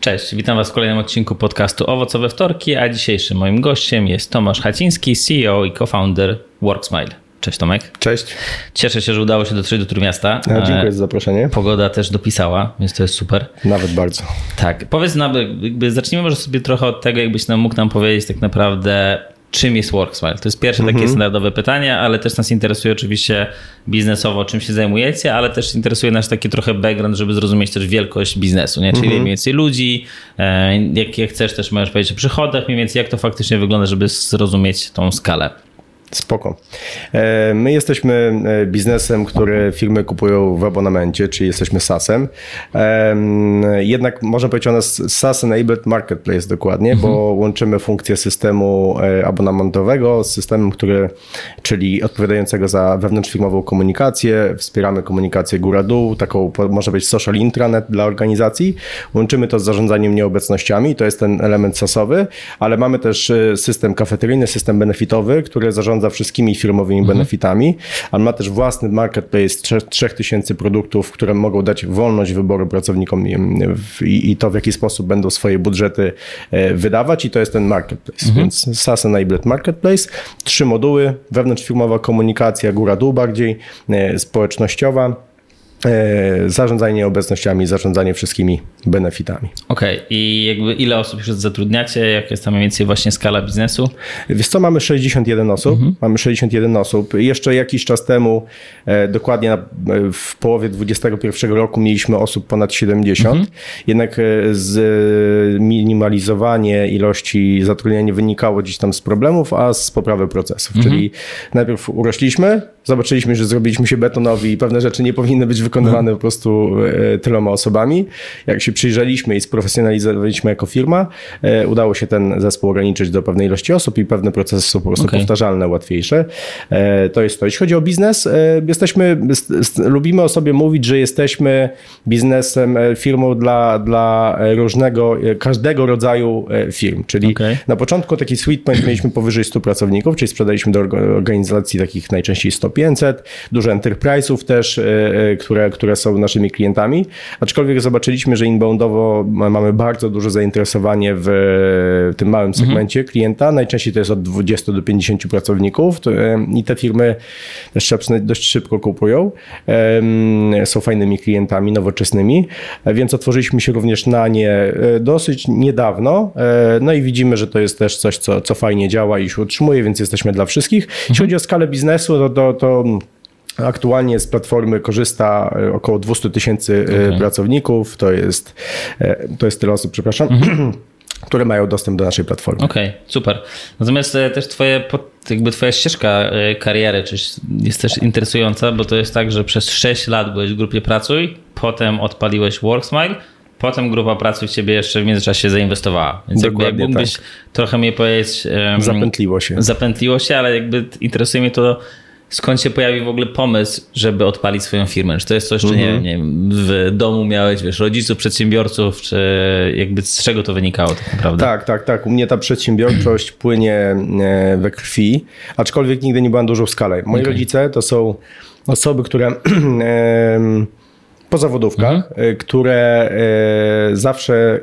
Cześć, witam Was w kolejnym odcinku podcastu Owocowe Wtorki, a dzisiejszym moim gościem jest Tomasz Haciński, CEO i co-founder WorkSmile. Cześć Tomek. Cześć. Cieszę się, że udało się dotrzeć do Trójmiasta. Ja, dziękuję za zaproszenie. Pogoda też dopisała, więc to jest super. Nawet bardzo. Tak, powiedz nam, jakby zacznijmy może sobie trochę od tego, jakbyś nam mógł nam powiedzieć tak naprawdę czym jest WorkSmile? To jest pierwsze takie mhm. standardowe pytanie, ale też nas interesuje oczywiście biznesowo, czym się zajmujecie, ale też interesuje nas taki trochę background, żeby zrozumieć też wielkość biznesu, nie? czyli mhm. mniej więcej ludzi, e, jakie chcesz też możesz powiedzieć o przychodach, mniej więcej jak to faktycznie wygląda, żeby zrozumieć tą skalę. Spoko. E, my jesteśmy e, biznesem, który firmy kupują w abonamencie, czyli jesteśmy SaaS-em. Jednak można powiedzieć o nas SaaS Enabled Marketplace dokładnie, mhm. bo łączymy funkcję systemu e, abonamentowego z systemem, który, czyli odpowiadającego za wewnątrzfirmową komunikację. Wspieramy komunikację góra-dół, taką można powiedzieć social intranet dla organizacji. Łączymy to z zarządzaniem nieobecnościami, to jest ten element SaaSowy, ale mamy też system kafeteryjny, system benefitowy, który zarządza zarządza wszystkimi firmowymi mhm. benefitami, ale ma też własny marketplace 3000 produktów, które mogą dać wolność wyboru pracownikom i, i to, w jaki sposób będą swoje budżety e, wydawać i to jest ten marketplace. Mhm. Więc SaaS Enabled Marketplace, trzy moduły, wewnątrzfirmowa komunikacja, góra-dół bardziej, e, społecznościowa, zarządzanie obecnościami, zarządzanie wszystkimi benefitami. Okej, okay. i jakby ile osób już zatrudniacie? Jak jest tam mniej więcej właśnie skala biznesu? Wiesz co, mamy 61 osób. Mhm. Mamy 61 osób. Jeszcze jakiś czas temu, e, dokładnie na, w połowie 2021 roku mieliśmy osób ponad 70. Mhm. Jednak e, zminimalizowanie ilości zatrudnienia wynikało gdzieś tam z problemów, a z poprawy procesów. Mhm. Czyli najpierw urośliśmy, zobaczyliśmy, że zrobiliśmy się betonowi i pewne rzeczy nie powinny być wykonywane no. po prostu e, tyloma osobami. Jak się przyjrzeliśmy i sprofesjonalizowaliśmy jako firma, e, udało się ten zespół ograniczyć do pewnej ilości osób i pewne procesy są po prostu okay. powtarzalne, łatwiejsze. E, to jest to. Jeśli chodzi o biznes, jesteśmy, lubimy o sobie mówić, że jesteśmy biznesem, firmą dla, dla różnego, każdego rodzaju firm. Czyli okay. na początku taki sweet point mieliśmy powyżej 100 pracowników, czyli sprzedaliśmy do organizacji takich najczęściej 100-500, dużo enterprise'ów też, które, które są naszymi klientami. Aczkolwiek zobaczyliśmy, że inboundowo mamy bardzo duże zainteresowanie w tym małym mhm. segmencie mhm. klienta. Najczęściej to jest od 20 do 50 pracowników i te firmy dość szybko kupują. Są fajnymi klientami, nowoczesnymi, więc otworzyliśmy się również na nie e, dosyć niedawno. E, no i widzimy, że to jest też coś, co, co fajnie działa i się utrzymuje, więc jesteśmy dla wszystkich. Jeśli mhm. chodzi o skalę biznesu, to, to, to Aktualnie z platformy korzysta e, około 200 tysięcy e, okay. pracowników. To jest, e, to jest tyle osób, przepraszam. Mhm. które mają dostęp do naszej platformy. Okej, okay, super. Natomiast też twoje, jakby twoja ścieżka kariery jest też interesująca, bo to jest tak, że przez 6 lat byłeś w grupie Pracuj, potem odpaliłeś WorkSmile, potem grupa Pracuj w ciebie jeszcze w międzyczasie zainwestowała. Więc Dokładnie jakby, tak. trochę mnie powiedzieć... Um, zapętliło się. Zapętliło się, ale jakby interesuje mnie to skąd się pojawił w ogóle pomysł, żeby odpalić swoją firmę? Czy to jest coś, czy nie, mhm. nie wiem, w domu miałeś, wiesz, rodziców, przedsiębiorców, czy jakby z czego to wynikało tak naprawdę? Tak, tak, tak. U mnie ta przedsiębiorczość płynie e, we krwi, aczkolwiek nigdy nie byłam dużą skalę. Moi okay. rodzice to są osoby, które po zawodówkach, mhm. E, które e, zawsze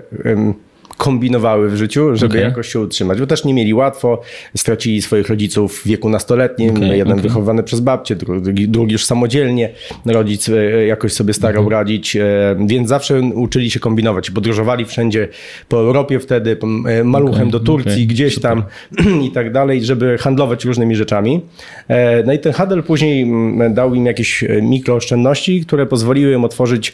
kombinowały w życiu, żeby okay. jakoś się utrzymać, bo też nie mieli łatwo, stracili swoich rodziców w wieku nastoletnim, okay, jeden okay. wychowany przez babcię, drugi, drugi już samodzielnie, rodzic e, jakoś sobie starał mhm. radzić, e, więc zawsze uczyli się kombinować, podróżowali wszędzie po Europie wtedy, e, maluchem do Turcji, gdzieś Super. tam i tak dalej, żeby handlować różnymi rzeczami. No i ten handel później dał im jakieś mikrooszczędności, które pozwoliły im otworzyć,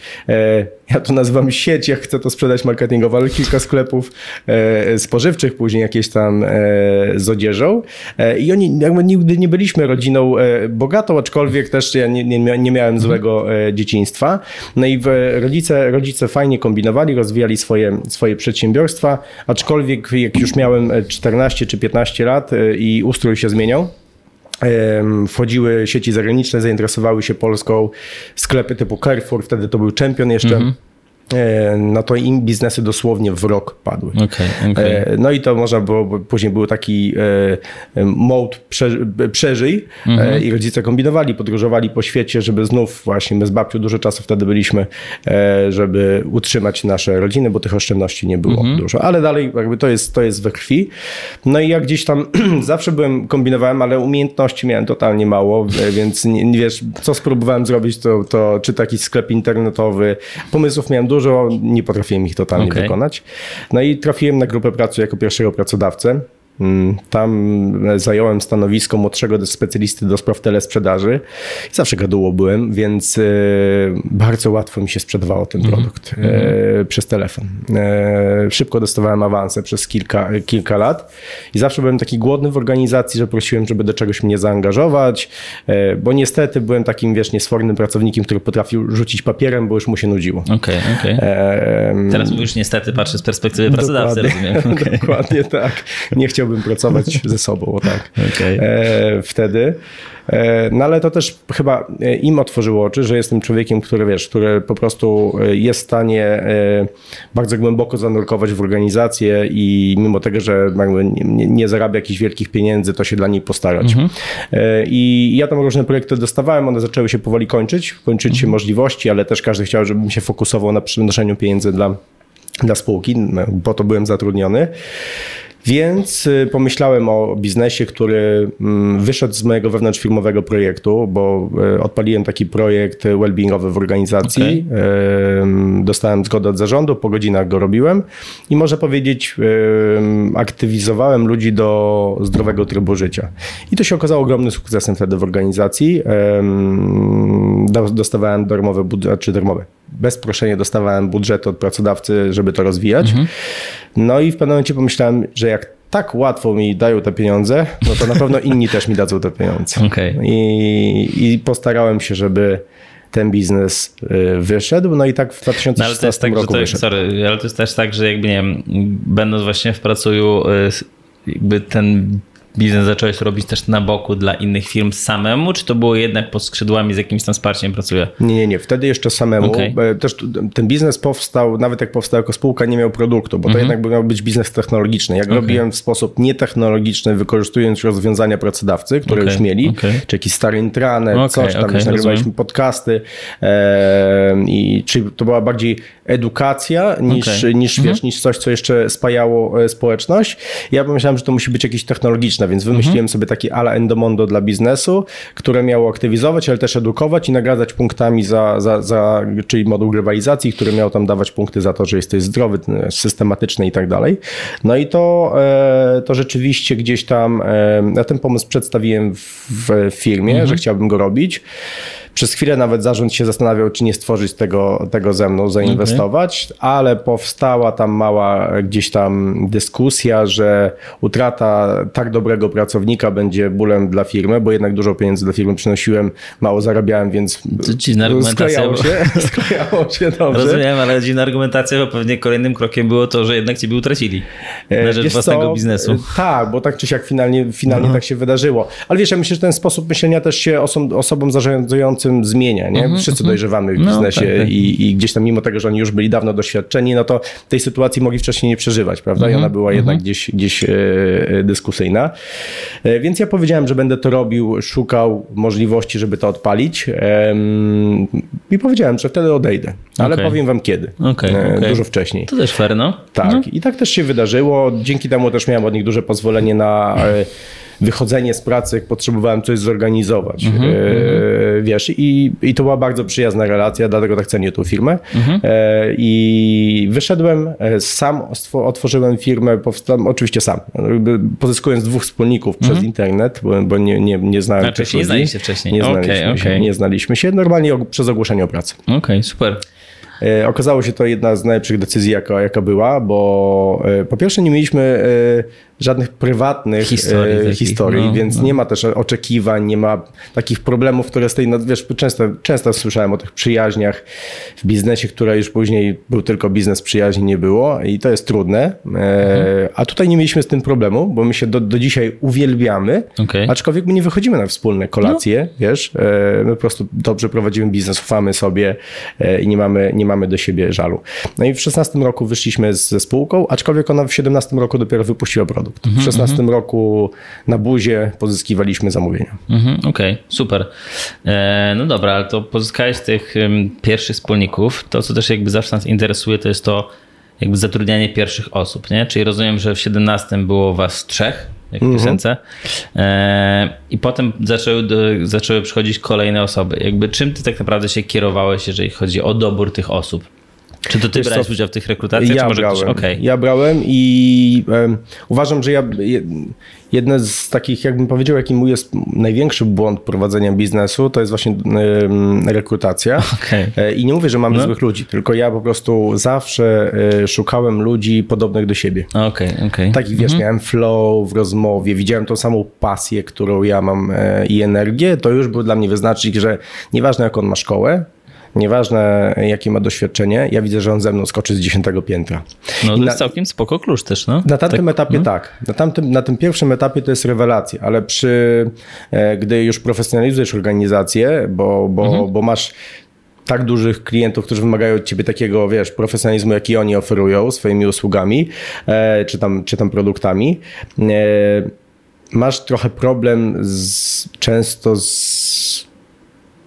ja to nazywam sieć, jak chcę to sprzedać marketingowo, ale kilka sklepów e, spożywczych, później jakieś tam e, z odzieżą. E, I oni jakby nigdy nie byliśmy rodziną bogatą, aczkolwiek też ja nie, nie, nie miałem złego dzieciństwa. No i rodzice, rodzice fajnie kombinowali, rozwijali swoje, swoje przedsiębiorstwa, aczkolwiek jak już miałem 14 czy 15 lat i ustrój się zmieniał, Wchodziły sieci zagraniczne, zainteresowały się Polską, sklepy typu Carrefour, wtedy to był Champion jeszcze. E, no to im biznesy dosłownie w rok padły. Okay, okay. No i to można było, bo później był taki mode przeżyj mhm. i rodzice kombinowali, podróżowali po świecie, żeby znów właśnie, my z babcią dużo czasu wtedy byliśmy, żeby utrzymać nasze rodziny, bo tych oszczędności nie było mhm. dużo, ale dalej jakby to jest, to jest we krwi. No i ja gdzieś tam zawsze byłem, kombinowałem, ale umiejętności miałem totalnie mało, więc nie, wiesz, co spróbowałem zrobić, to, to czy taki sklep internetowy, pomysłów miałem dużo, dużo, nie potrafiłem ich totalnie okay. wykonać. No i trafiłem na grupę pracy jako pierwszego pracodawcę. Mm, tam zająłem stanowisko młodszego specjalisty do spraw telesprzedaży. Zawsze gaduło byłem, więc e, bardzo łatwo mi się sprzedawało ten mhm. produkt mm -hmm. przez telefon. E, szybko dostawałem awanse przez kilka, kilka lat i zawsze byłem taki głodny w organizacji, że prosiłem, żeby do czegoś mnie zaangażować, bo niestety byłem takim, wiesz, niesfornym pracownikiem, który potrafił rzucić papierem, bo już mu się nudziło. Okej, okay, okay. Teraz mówisz niestety, patrzę z perspektywy pracodawcy, dokładnie, rozumiem. Okay. Dokładnie tak. Nie chciałbym chciałbym pracować ze sobą, tak. Okay. E, wtedy. E, no ale to też chyba e, im otworzyło oczy, że jestem człowiekiem, który wiesz, który po prostu e, jest w stanie bardzo głęboko zanurkować w organizację i mimo tego, że nie, nie zarabia jakichś wielkich pieniędzy, to się dla niej postarać. Mhm. I ja tam różne projekty dostawałem, one zaczęły się powoli kończyć, kończyć się mhm. możliwości, ale też każdy chciał, żebym się fokusował na przynoszeniu pieniędzy dla, dla spółki, po to byłem zatrudniony. Więc y, pomyślałem o biznesie, który mm, wyszedł z mojego wewnątrzfirmowego projektu, bo y, odpaliłem taki projekt wellbeingowy w organizacji. Okay. Dostałem zgodę od zarządu, po godzinach go robiłem i może powiedzieć, aktywizowałem ludzi do zdrowego trybu życia. I to się okazało ogromnym sukcesem wtedy w organizacji. Dostawałem darmowe, czy darmowe, bez proszenia dostawałem budżet od pracodawcy, żeby to rozwijać. Mhm. No i w pewnym momencie pomyślałem, że jak tak łatwo mi dają te pieniądze, no to na pewno inni też mi dadzą te pieniądze. Okay. I, I postarałem się, żeby ten biznes y, wyszedł. No i tak w 2016 no, ale to jest tak, roku to, wyszedł. Sorry, ale to jest też tak, że jakby nie wiem, będąc właśnie w pracuju, y, jakby ten biznes zacząłeś robić też na boku dla innych firm samemu, czy to było jednak pod skrzydłami z jakimś tam wsparciem pracuje? Nie, nie, nie. Wtedy jeszcze samemu. Okay. Też ten biznes powstał, nawet jak powstał jako spółka, nie miał produktu, bo to mm -hmm. jednak miał być biznes technologiczny. Jak okay. robiłem w sposób nietechnologiczny, wykorzystując rozwiązania pracodawcy, które okay. już mieli, okay. czy jakiś stary intranet, coś tam, już nagrywaliśmy podcasty e, i czy to była bardziej edukacja niż, niż, mm -hmm. wiesz, niż coś, co jeszcze spajało e, społeczność. Ja pomyślałem, że to musi być jakieś więc wymyśliłem mhm. sobie taki ala Endomondo dla biznesu, które miało aktywizować, ale też edukować i nagradzać punktami za, za, za czyli moduł rywalizacji, który miał tam dawać punkty za to, że jesteś zdrowy, systematyczny i tak dalej. No i to, e, to rzeczywiście gdzieś tam, e, ja ten pomysł przedstawiłem w, w firmie, mhm. że chciałbym go robić. Przez chwilę nawet zarząd się zastanawiał, czy nie stworzyć tego, tego ze mną, zainwestować, okay. ale powstała tam mała gdzieś tam dyskusja, że utrata tak dobrego pracownika będzie bólem dla firmy, bo jednak dużo pieniędzy dla firmy przynosiłem, mało zarabiałem, więc sklejało się, sklejało się dobrze. Rozumiem, ale dziwna argumentacja, bo pewnie kolejnym krokiem było to, że jednak ciebie utracili e, na rzecz Wiesz własnego co? biznesu. Tak, bo tak czy siak finalnie, finalnie no. tak się wydarzyło. Ale wiesz, ja myślę, że ten sposób myślenia też się osom, osobom zarządzającym tym zmienia, nie? Mhm, Wszyscy mhm. dojrzewamy w no, biznesie no, tak, tak. I, I, gdzieś tam mimo tego, że oni już byli dawno doświadczeni, no to tej sytuacji mogli wcześniej nie przeżywać, prawda? I ona mhm, była jednak gdzieś, gdzieś e, e, dyskusyjna. E, więc ja powiedziałem, że będę to robił, szukał możliwości, żeby to odpalić i powiedziałem, że wtedy odejdę, ale okay. powiem wam kiedy. Okay, okay. Dużo wcześniej. To też fair, no. Tak. No. I tak też się wydarzyło. Dzięki temu też miałem od nich duże pozwolenie na wychodzenie z pracy, jak potrzebowałem coś zorganizować. Mm -hmm, e, wiesz, i, i to była bardzo przyjazna relacja, dlatego tak cenię tą firmę. Mm -hmm. e, I wyszedłem, e, sam otworzyłem firmę, powstałem, oczywiście sam, pozyskując dwóch wspólników mm -hmm. przez mhm. internet, bo, bo nie, nie, nie znałem znaczy, się nie znaliście wcześniej. Nie znaliśmy, okay, się, okay. nie znaliśmy się, normalnie przez ogłoszenie o pracy. Okej, okay, super. E, okazało się to jedna z najlepszych decyzji, jaka, jaka była, bo e, po pierwsze nie mieliśmy żadnych prywatnych Historii takich, historii no, więc no. nie ma też oczekiwań, nie ma takich problemów, które z tej, no, wiesz, często, często słyszałem o tych przyjaźniach w biznesie, które już później był tylko biznes, przyjaźni nie było i to jest trudne, e, Mhm. a tutaj nie mieliśmy z tym problemu, bo my się do, do dzisiaj uwielbiamy, Okej. aczkolwiek my nie wychodzimy na wspólne kolacje, No. wiesz, e, my po prostu dobrze prowadzimy biznes, ufamy sobie e, i nie mamy, nie mamy do siebie żalu. No i w 16 roku wyszliśmy ze spółką, aczkolwiek ona w 17 roku dopiero wypuściła produkt. Mhm, W 16 roku na buzie pozyskiwaliśmy zamówienia. Mhm, Okej, super. E, no dobra, ale to pozyskałeś tych pierwszych wspólników. To, co też jakby zawsze nas interesuje, to jest to jakby zatrudnianie pierwszych osób, nie? Czyli rozumiem, że w 17 było was trzech, jak w piosence, e, i potem zaczęły, zaczęły przychodzić kolejne osoby. Jakby czym ty tak naprawdę się kierowałeś, jeżeli chodzi o dobór tych osób? Czy to ty Wiesz co, brałeś udział w tych rekrutacjach, Ja brałem. ktoś? Okej. Ja brałem i em, uważam, że ja je- jedne z takich, jakbym powiedział, jaki mój jest największy błąd prowadzenia biznesu, to jest właśnie em, rekrutacja. Okej. E, I nie mówię, że mamy No. złych ludzi, tylko ja po prostu zawsze e, szukałem ludzi podobnych do siebie. Okej, okej. Taki wiesz, miałem flow w rozmowie, widziałem tą samą pasję, którą ja mam e, i energię, to już był dla mnie wyznacznik, że nieważne jak on ma szkołę, nieważne jakie ma doświadczenie, ja widzę, że on ze mną skoczy z dziesiątego piętra. No to na- jest całkiem spoko klucz też, no. na tamtym Tak, etapie tak. Na, tamtym, na tym pierwszym etapie to jest rewelacja, ale przy, e, gdy już profesjonalizujesz organizację, bo, bo, Mhm. bo masz tak dużych klientów, którzy wymagają od ciebie takiego, wiesz, profesjonalizmu, jaki oni oferują swoimi usługami, e, czy, tam, czy tam produktami, e, masz trochę problem z, często z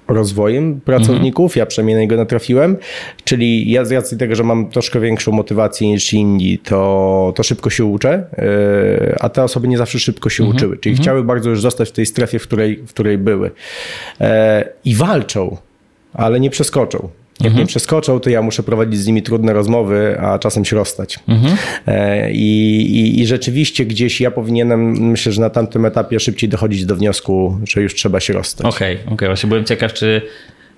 rozwojem pracowników, ja przynajmniej na niego natrafiłem, czyli ja z racji tego, że mam troszkę większą motywację niż inni, to, to szybko się uczę, yy, a te osoby nie zawsze szybko się uczyły, czyli chciały bardzo już zostać w tej strefie, w której, w której były. E, i walczą, ale nie przeskoczą. Jak nie przeskoczą, to ja muszę prowadzić z nimi trudne rozmowy, a czasem się rozstać. E, I, i, I rzeczywiście gdzieś ja powinienem, myślę, że na tamtym etapie szybciej dochodzić do wniosku, że już trzeba się rozstać. Okej, okej. Właśnie byłem ciekaw, czy.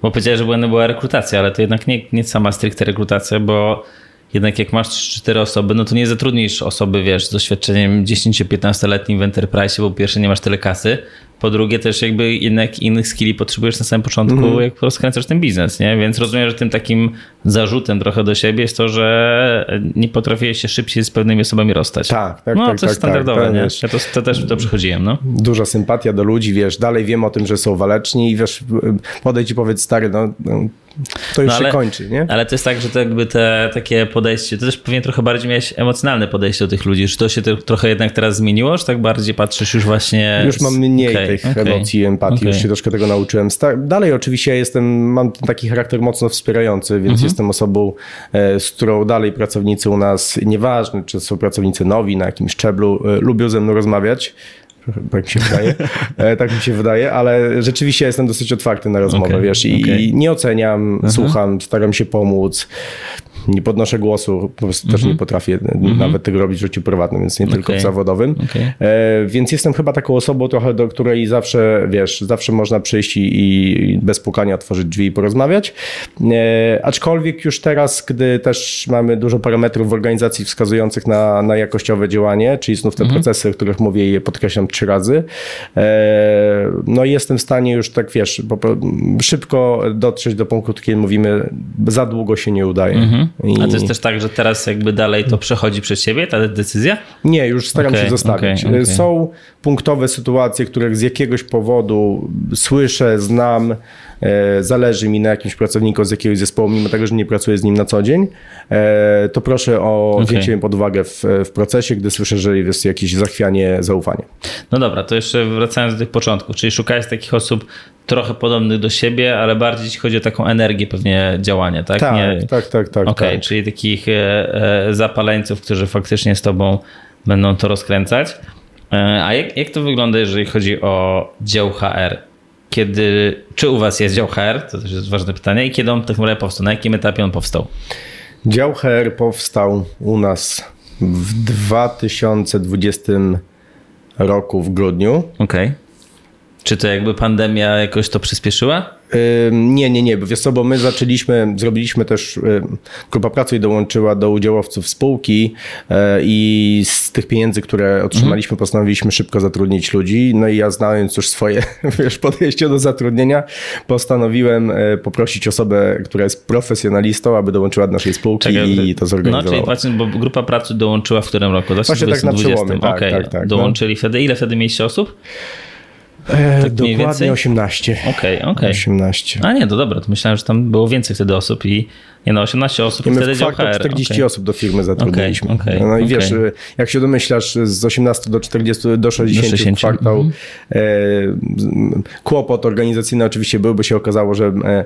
Bo powiedziałeś, że błędem była rekrutacja, ale to jednak nie, nie sama stricte rekrutacja, bo jednak jak masz 4 osoby, no to nie zatrudnisz osoby, wiesz, z doświadczeniem 10-15-letnim w enterprise, bo po pierwsze nie masz tyle kasy, po drugie też jakby jednak innych skilli potrzebujesz na samym początku, Mhm. jak rozkręcasz ten biznes, nie? Więc rozumiem, że tym takim zarzutem trochę do siebie jest to, że nie potrafiłeś się szybciej z pewnymi osobami rozstać. Tak, tak, No, tak, to jest tak, standardowe, tak, nie? Ja to, to też to przechodziłem, no. Duża sympatia do ludzi, wiesz, dalej wiem o tym, że są waleczni i wiesz, podejdź i powiedz, stary, no, no to już No, się kończy, nie? Ale to jest tak, że to jakby te takie podejście, to też pewnie trochę bardziej miałeś emocjonalne podejście do tych ludzi. Czy to się te, trochę jednak teraz zmieniło, czy tak bardziej patrzysz już właśnie... Już mam mniej Okej, tych okej, emocji empatii, już okej. się troszkę tego nauczyłem. Dalej oczywiście jestem, mam taki charakter mocno wspierający, więc Mhm. jestem osobą, e, z którą dalej pracownicy u nas, nieważne czy są pracownicy nowi na jakimś szczeblu, e, lubią ze mną rozmawiać. Tak mi się wydaje, E, tak mi się wydaje, ale rzeczywiście jestem dosyć otwarty na rozmowę, Okej, wiesz, i. Mhm. i nie oceniam, słucham, staram się pomóc. Nie podnoszę głosu, po prostu też nie potrafię nawet tego robić w życiu prywatnym, więc nie tylko Mhm. Okej. w zawodowym. Okej. E, więc jestem chyba taką osobą trochę, do której zawsze, wiesz, zawsze można przyjść i, i bez pukania otworzyć drzwi i porozmawiać. E, aczkolwiek już teraz, gdy też mamy dużo parametrów w organizacji wskazujących na, na jakościowe działanie, czyli znów te procesy, o których mówię i je podkreślam trzy razy, e, no jestem w stanie już tak, wiesz, szybko dotrzeć do punktu, kiedy mówimy, za długo się nie udaje. I... A to jest też tak, że teraz jakby dalej to przechodzi przez ciebie, ta decyzja? Nie, już staram Okej, się zostawić. okej, okej. Są punktowe sytuacje, których z jakiegoś powodu słyszę, znam, zależy mi na jakimś pracowniku z jakiegoś zespołu, mimo tego, że nie pracuję z nim na co dzień, e, to proszę o wzięcie pod uwagę w, w procesie, gdy słyszę, że jest jakieś zachwianie zaufania. No dobra, to jeszcze wracając do tych początków, czyli szukałeś takich osób trochę podobnych do siebie, ale bardziej ci chodzi o taką energię pewnie działania, tak? Tak, Nie... tak, tak, tak. Okej, tak. czyli takich e, e, zapaleńców, którzy faktycznie z tobą będą to rozkręcać. E, a jak, jak to wygląda, jeżeli chodzi o dział HR? Kiedy, czy u was jest dział HR? To też jest ważne pytanie. I kiedy on tak naprawdę powstał? Na jakim etapie on powstał? Dział HR powstał u nas w 2020 roku w grudniu. Okej. Czy to jakby pandemia jakoś to przyspieszyła? Nie, nie, nie, bo wiesz co, bo my zaczęliśmy, zrobiliśmy też, grupa pracy dołączyła do udziałowców spółki e, i z tych pieniędzy, które otrzymaliśmy, mhm. postanowiliśmy szybko zatrudnić ludzi. No i ja znając już swoje wiesz, podejście do zatrudnienia, postanowiłem e, poprosić osobę, która jest profesjonalistą, aby dołączyła do naszej spółki Czekaj, i to zorganizowała. No, czyli właśnie, bo grupa pracy dołączyła w którym roku? Właśnie tak na przełomie, tak, okay. tak, tak. Dołączyli no. wtedy, ile wtedy mieliście osób? E, tak dokładnie 18. Okej, okay. Okay. 18. A nie, to dobra, to myślałem, że tam było więcej wtedy osób i nie no, 18 osób I wtedy dział HR. 40 okay. osób do firmy zatrudniliśmy. Okay, okay, no i wiesz, jak się domyślasz, z 18 do 40 do 60, do 60. kwartał mm -hmm. e, kłopot organizacyjny oczywiście był, bo się okazało, że e,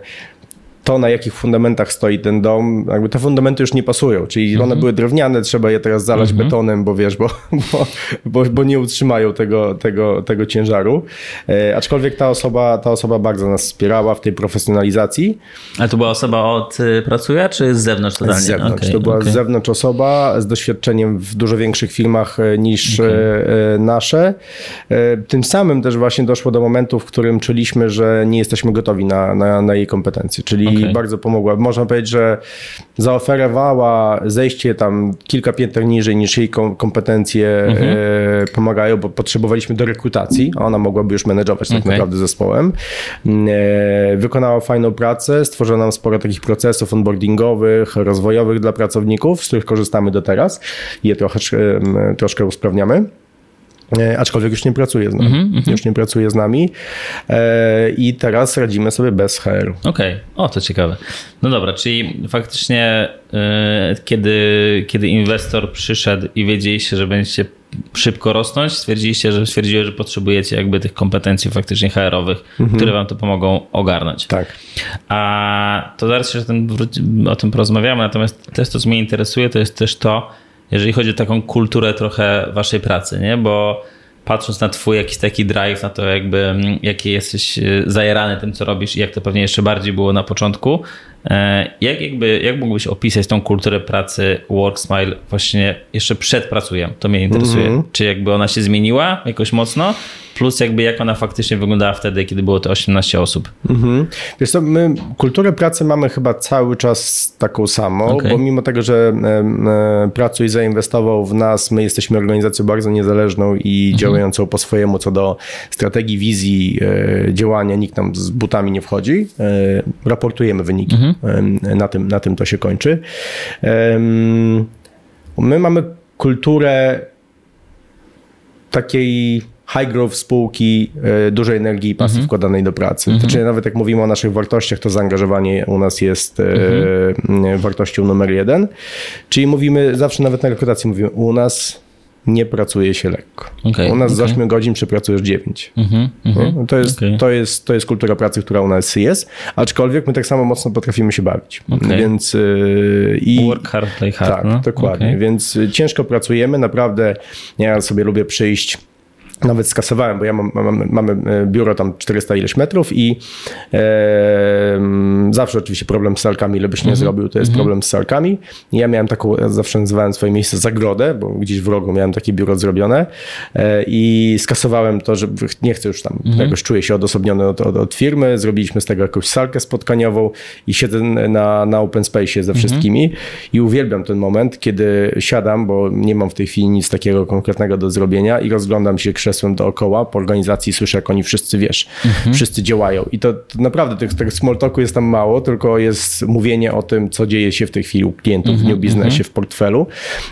to, na jakich fundamentach stoi ten dom, jakby te fundamenty już nie pasują, czyli one mhm. były drewniane, trzeba je teraz zalać mhm. betonem, bo wiesz, bo, bo, bo, bo, nie utrzymają tego, tego, tego ciężaru. E, aczkolwiek ta osoba, ta osoba bardzo nas wspierała w tej profesjonalizacji. Ale to była osoba od y, pracuje, czy z zewnątrz totalnie? Z zewnątrz. Okay, to była okay. z zewnątrz osoba z doświadczeniem w dużo większych firmach e, niż okay. E, nasze. E, tym samym też właśnie doszło do momentu, w którym czuliśmy, że nie jesteśmy gotowi na, na, na jej kompetencje, czyli okay. bardzo pomogła. Można powiedzieć, że zaoferowała zejście tam kilka pięter niżej niż jej kompetencje mhm. e, pomagają, bo potrzebowaliśmy do rekrutacji, a ona mogłaby już menedżować tak okay. naprawdę zespołem. E, wykonała fajną pracę, stworzyła nam sporo takich procesów onboardingowych, rozwojowych dla pracowników, z których korzystamy do teraz i je trochę, troszkę usprawniamy. E, aczkolwiek już nie pracuje z nami. Mm -hmm. Już nie pracuje z nami e, i teraz radzimy sobie bez HR. Okej, okay. o to ciekawe. No dobra, czyli faktycznie e, kiedy, kiedy inwestor przyszedł i wiedzieliście, że będziecie szybko rosnąć, stwierdziliście, że stwierdziły, że potrzebujecie jakby tych kompetencji faktycznie HR-owych, mm -hmm. które wam to pomogą ogarnąć. Tak. A to zaraz się o tym, o tym porozmawiamy, natomiast też to, co mnie interesuje, to jest też to, jeżeli chodzi o taką kulturę trochę waszej pracy, nie? Bo patrząc na twój jakiś taki drive, na to jakby mm, jaki jesteś y, zajerany tym, co robisz i jak to pewnie jeszcze bardziej było na początku, jak jakby, jak mógłbyś opisać tą kulturę pracy WorkSmile właśnie jeszcze przed pracujem? To mnie interesuje. Mm -hmm. Czy jakby ona się zmieniła jakoś mocno? plus jakby jak ona faktycznie wyglądała wtedy, kiedy było to 18 osób. Mhm. Wiesz co, my kulturę pracy mamy chyba cały czas taką samą, okay. bo mimo tego, że e, Pracuj zainwestował w nas, my jesteśmy organizacją bardzo niezależną i mhm. działającą po swojemu co do strategii, wizji, e, działania, nikt nam z butami nie wchodzi. E, raportujemy wyniki, mhm. na, tym, na tym to się kończy. My mamy kulturę takiej high growth spółki, e, dużej energii i pasji mhm. wkładanej do pracy. Mhm. Czyli nawet jak mówimy o naszych wartościach, to zaangażowanie u nas jest e, mhm. wartością numer jeden. Czyli mówimy, zawsze nawet na rekrutacji mówimy, u nas nie pracuje się lekko. Okay, u nas okay. z 8 godzin przepracujesz 9. Mm-hmm, mm-hmm, to, jest, okay. to, jest, to jest kultura pracy, która u nas jest, aczkolwiek my tak samo mocno potrafimy się bawić. Więc yy, i Work hard, play hard. Tak, no? dokładnie. Więc ciężko pracujemy, naprawdę ja sobie lubię przyjść nawet skasowałem, bo ja mam, mam, mamy e, biuro tam 400 ileś metrów i e, zawsze oczywiście problem z salkami, ile byś nie mm -hmm. zrobił, to jest mm -hmm. problem z salkami. I ja miałem taką, ja zawsze nazywałem swoje miejsce zagrodę, bo gdzieś w rogu miałem takie biuro zrobione e, i skasowałem to, że nie chcę już tam, mm -hmm. jakoś czuję się odosobniony od, od, od, firmy, zrobiliśmy z tego jakąś salkę spotkaniową i siedzę na, na open space ze wszystkimi i uwielbiam ten moment, kiedy siadam, bo nie mam w tej chwili nic takiego konkretnego do zrobienia i rozglądam się krzew krzesłem dookoła, po organizacji słyszę, jak oni wszyscy, wiesz, mhm. wszyscy działają. I to, to naprawdę tego, tego small talku jest tam mało, tylko jest mówienie o tym, co dzieje się w tej chwili u klientów mhm. w new biznesie, mhm. w portfelu.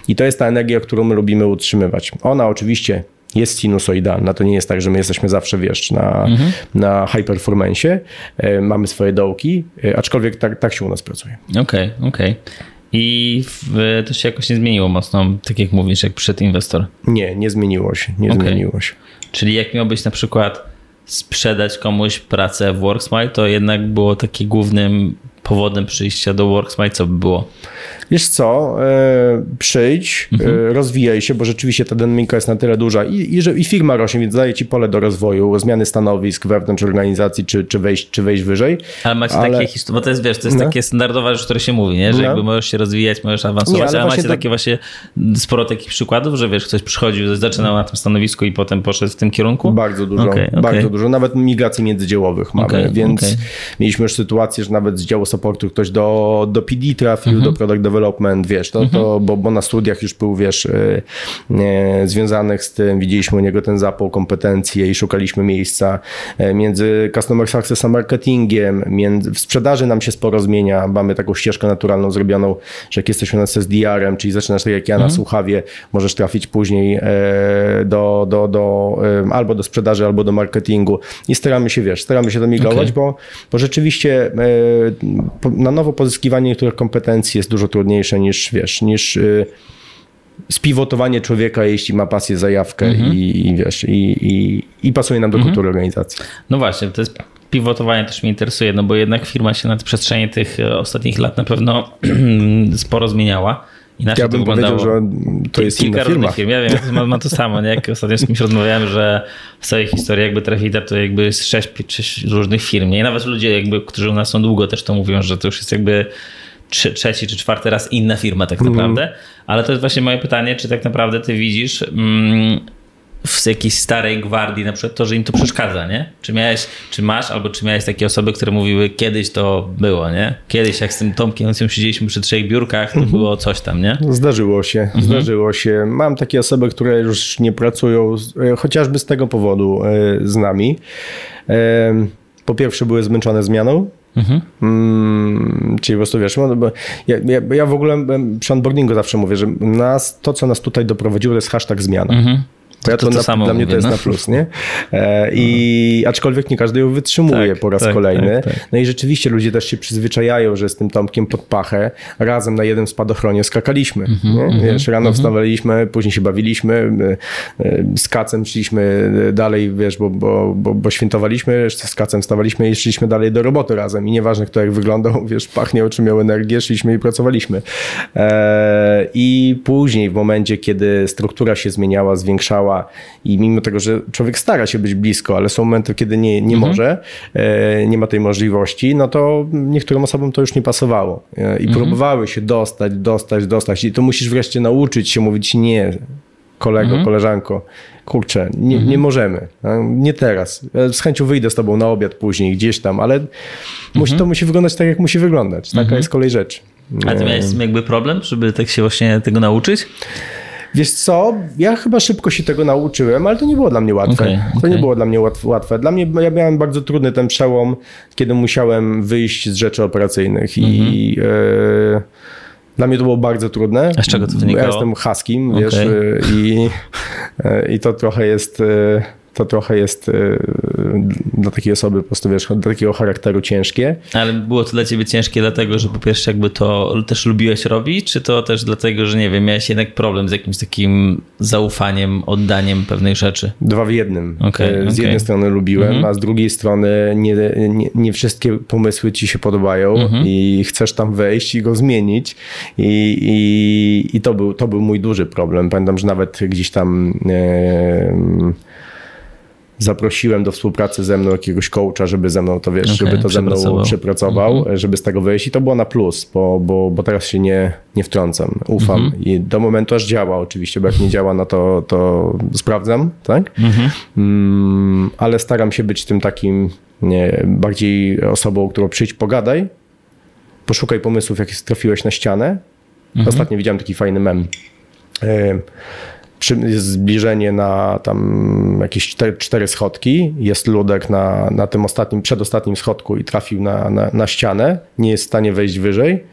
I to jest ta energia, którą my lubimy utrzymywać. Ona oczywiście jest sinusoidalna. To nie jest tak, że my jesteśmy zawsze, wiesz, na, mhm. na high performance. E, mamy swoje dołki, e, aczkolwiek tak, tak się u nas pracuje. Okej, okay, okej. Okay. I w, to się jakoś nie zmieniło mocno, tak jak mówisz, jak przed inwestor. Nie, nie zmieniło się, nie okay. zmieniło się. Czyli jak miałbyś na przykład sprzedać komuś pracę w WorkSmile, to jednak było taki głównym powodem przyjścia do WorkSmile, co by było? Wiesz co, e, przyjdź, mhm. e, rozwijaj się, bo rzeczywiście ta dynamika jest na tyle duża i, i, i firma rośnie, więc daje ci pole do rozwoju, zmiany stanowisk wewnątrz organizacji, czy, czy, wejść, czy wejść wyżej. Ale macie ale... takie historie, bo to jest, wiesz, to jest no. takie standardowa rzecz, które się mówi, nie? że no. jakby możesz się rozwijać, możesz awansować, nie, ale, ale macie to... takie właśnie sporo takich przykładów, że wiesz, ktoś przychodził, zaczynał na tym stanowisku i potem poszedł w tym kierunku? Bardzo dużo, okay, okay. bardzo dużo, nawet migracji międzydziełowych mamy, okay, więc mieliśmy już sytuację, że nawet z działu supportu ktoś do, do PD trafił, mhm. do product development, wiesz, to, to mhm. bo, bo na studiach już był, wiesz, e, związanych z tym, widzieliśmy u niego ten zapał kompetencje i szukaliśmy miejsca e, między customer success a marketingiem, między, w sprzedaży nam się sporo zmienia, mamy taką ścieżkę naturalną zrobioną, że jak jesteśmy na SDR-em, czyli zaczynasz tak jak ja na mhm. słuchawie, możesz trafić później e, do, do, do, e, albo do sprzedaży, albo do marketingu i staramy się, wiesz, staramy się to migrować, okay. bo, bo rzeczywiście na nowo pozyskiwanie niektórych kompetencji jest dużo trudniejsze niż, wiesz, niż y, spiwotowanie człowieka, jeśli ma pasję, zajawkę mhm. i, i, wiesz, i, i, i pasuje nam do mhm. kultury organizacji. No właśnie, to jest pivotowanie też mnie interesuje, no bo jednak firma się na przestrzeni tych e, ostatnich lat na pewno sporo zmieniała. Inaczej ja bym powiedział, że to jest kilka inna firma. Firm. Ja wiem, ma, ma to samo. Nie? Jak ostatnio z kimś rozmawiałem, że w całej historii jakby Trafita to jakby jest sześć, sześć różnych firm. Nie? I nawet ludzie, jakby, którzy u nas są długo też to mówią, że to już jest jakby trzy, trzeci czy czwarty raz inna firma tak mhm. naprawdę. Mm. Ale to jest właśnie moje pytanie, czy tak naprawdę ty widzisz mm, w jakiejś starej gwardii na przykład to, że im to przeszkadza, nie? Czy miałeś, czy masz, albo czy miałeś takie osoby, które mówiły, kiedyś to było, nie? Kiedyś jak z tym Tomkiem siedzieliśmy przy trzech biurkach, to mhm. było coś tam, nie? Zdarzyło się, mhm. zdarzyło się. Mam takie osoby, które już nie pracują e, chociażby z tego powodu e, z nami. E, po pierwsze były zmęczone zmianą, Mhm. Mm, czyli po prostu wiesz, no, ja, ja, ja, w ogóle przy onboardingu zawsze mówię, że nas, to co nas tutaj doprowadziło to jest hashtag zmiana. Mhm. To, ja to, to, to na, dla mnie to jest no. na plus, nie? E, I aczkolwiek nie każdy ją wytrzymuje tak, po raz tak, kolejny. Tak, tak, no i rzeczywiście ludzie też się przyzwyczajają, że z tym Tomkiem pod pachę razem na jednym spadochronie skakaliśmy. Mm -hmm? Mm -hmm, wiesz, rano mm -hmm. wstawaliśmy, później się bawiliśmy, e, z kacem szliśmy dalej, wiesz, bo, bo, bo, bo świętowaliśmy, z kacem wstawaliśmy i szliśmy dalej do roboty razem. I nieważne kto jak wyglądał, wiesz, pachniał czy miał energię, szliśmy i pracowaliśmy. E, I później w momencie, kiedy struktura się zmieniała, zwiększała, i mimo tego, że człowiek stara się być blisko, ale są momenty, kiedy nie, nie mhm. może, e, nie ma tej możliwości, no to niektórym osobom to już nie pasowało e, i mhm. próbowały się dostać, dostać, dostać i to musisz wreszcie nauczyć się mówić nie, kolego, mhm. koleżanko, kurczę, nie, mhm. nie możemy, nie teraz. Z chęcią wyjdę z tobą na obiad później, gdzieś tam, ale musi, mhm. to musi wyglądać tak, jak musi wyglądać. Taka mhm. jest kolej rzecz. A ty miałeś jakby problem, żeby tak się właśnie tego nauczyć? Wiesz co, ja chyba szybko się tego nauczyłem, ale to nie było dla mnie łatwe. Okay, okay. To nie było dla mnie łatwe. Dla mnie, ja miałem bardzo trudny ten przełom, kiedy musiałem wyjść z rzeczy operacyjnych i mm -hmm. e, dla mnie to było bardzo trudne. A z czego to wynikało? Ja jestem huskim, okay. wiesz, i, e, i to trochę jest... To trochę jest y, dla takiej osoby, po prostu wiesz, dla takiego charakteru ciężkie. Ale było to dla ciebie ciężkie dlatego, że po pierwsze jakby to też lubiłeś robić, czy to też dlatego, że nie wiem, miałeś jednak problem z jakimś takim zaufaniem, oddaniem pewnych rzeczy? Dwa w jednym. Okay, z okay. jednej strony lubiłem, mhm. a z drugiej strony nie, nie, nie, wszystkie pomysły ci się podobają mhm. i chcesz tam wejść i go zmienić i, i, i to, był, to był mój duży problem. Pamiętam, że nawet gdzieś tam e, zaprosiłem do współpracy ze mną jakiegoś coacha, żeby ze mną to wiesz, okay, żeby to ze mną przepracował, mhm. żeby z tego wyjść i to było na plus, bo, bo, bo teraz się nie, nie wtrącam, ufam mhm. i do momentu aż działa oczywiście, bo jak nie działa, no to, to sprawdzam, tak? Mhm. Mm, ale staram się być tym takim nie, bardziej osobą, którą przyjdź, pogadaj, poszukaj pomysłów, jakie trafiłeś na ścianę. Ostatnio widziałem taki fajny mem. Y jest zbliżenie na tam jakieś cztery, cztery schodki, jest ludek na, na tym ostatnim, przedostatnim schodku i trafił na, na, na ścianę, nie jest w stanie wejść wyżej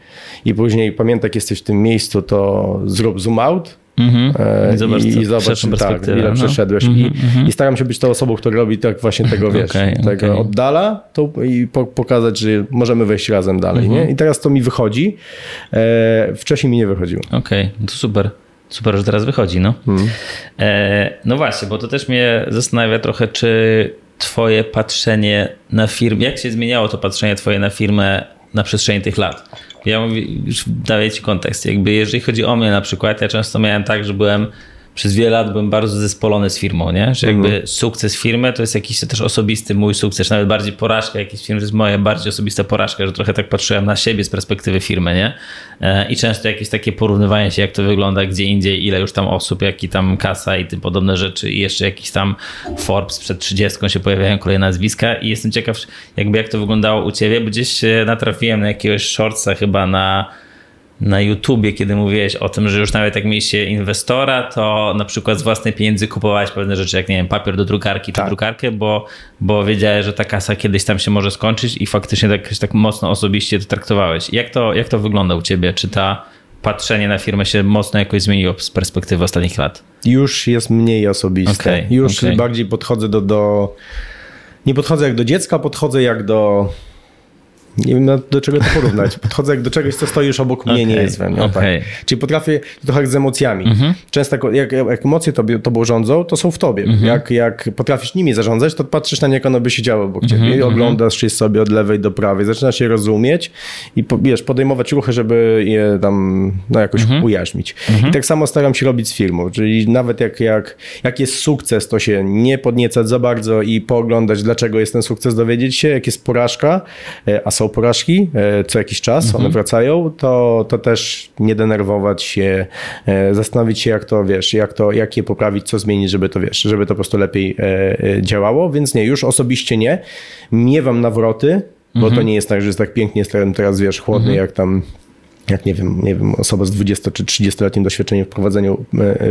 i później pamiętaj, jak jesteś w tym miejscu, to zrób zoom out, Mm -hmm. I zobacz, i, i zobacz tak, ile no. przeszedłeś. Mm -hmm, I, mm -hmm. I, staram się być tą osobą, która robi tak właśnie tego, wiesz, okay, tego okay. oddala to i po, pokazać, że możemy wejść razem dalej. Nie? Mhm. I teraz to mi wychodzi. E, wcześniej mi nie wychodziło. Okej, okay, to super. Super, że teraz wychodzi, no. Hmm. E, no właśnie, bo to też mnie zastanawia trochę, czy twoje patrzenie na firmę, jak się zmieniało to patrzenie twoje na firmę na przestrzeni tych lat? Ja mówię, już daję ci kontekst. Jakby jeżeli chodzi o mnie na przykład, ja często miałem tak, że byłem przez wiele lat byłem bardzo zespolony z firmą, nie? Że jakby mm. sukces firmy to jest jakiś też osobisty mój sukces, nawet bardziej porażka jakiejś firmy, to jest moja bardziej osobista porażka, że trochę tak patrzyłem na siebie z perspektywy firmy, nie? E, I często jakieś takie porównywanie się, jak to wygląda gdzie indziej, ile już tam osób, jaki tam kasa i tym podobne rzeczy i jeszcze jakiś tam Forbes przed 30 się pojawiają kolejne nazwiska i jestem ciekaw jakby jak to wyglądało u ciebie, bo gdzieś natrafiłem na jakiegoś shortsa chyba na na YouTubie, kiedy mówiłeś o tym, że już nawet jak mieliście inwestora, to na przykład z własnej pieniędzy kupowałeś pewne rzeczy, jak nie wiem, papier do drukarki czy tak. drukarkę, bo, bo wiedziałeś, że ta kasa kiedyś tam się może skończyć i faktycznie tak, tak mocno osobiście to traktowałeś. Jak to, jak to wygląda u ciebie? Czy ta patrzenie na firmę się mocno jakoś zmieniło z perspektywy ostatnich lat? Już jest mniej osobiste. Okay, Już okay. bardziej podchodzę do, do... Nie podchodzę jak do dziecka, podchodzę jak do nie wiem do czego to porównać. Podchodzę jak do czegoś, co stoi już obok mnie, okay. nie jest we mnie. Okay. Tak. Czyli potrafię trochę z emocjami. Mm-hmm. Często jak, jak, emocje tobie, tobą rządzą, to są w tobie. Mm-hmm. Jak, jak potrafisz nimi zarządzać, to patrzysz na nie, jak ono by siedziało obok mm-hmm. ciebie i mhm. oglądasz je sobie od lewej do prawej, zaczynasz je rozumieć i wiesz, podejmować ruchy, żeby je tam no, jakoś mm-hmm. ujarzmić. I tak samo staram się robić z filmu, czyli nawet jak, jak, jak jest sukces, to się nie podniecać za bardzo i pooglądać, dlaczego jest ten sukces, dowiedzieć się, jak jest porażka, e, a są są porażki e, co jakiś czas, mhm. one wracają, to, to też nie denerwować się, e, zastanowić się, jak to wiesz, jak to, jak je poprawić, co zmienić, żeby to wiesz, żeby to po prostu lepiej e, działało. Więc nie, już osobiście nie. Miewam nawroty, bo to mhm. nie jest tak, że jest tak pięknie, jestem teraz wiesz, chłodny, mhm. jak tam jak nie wiem, nie wiem, osoba z 20 czy 30-letnim doświadczeniem w prowadzeniu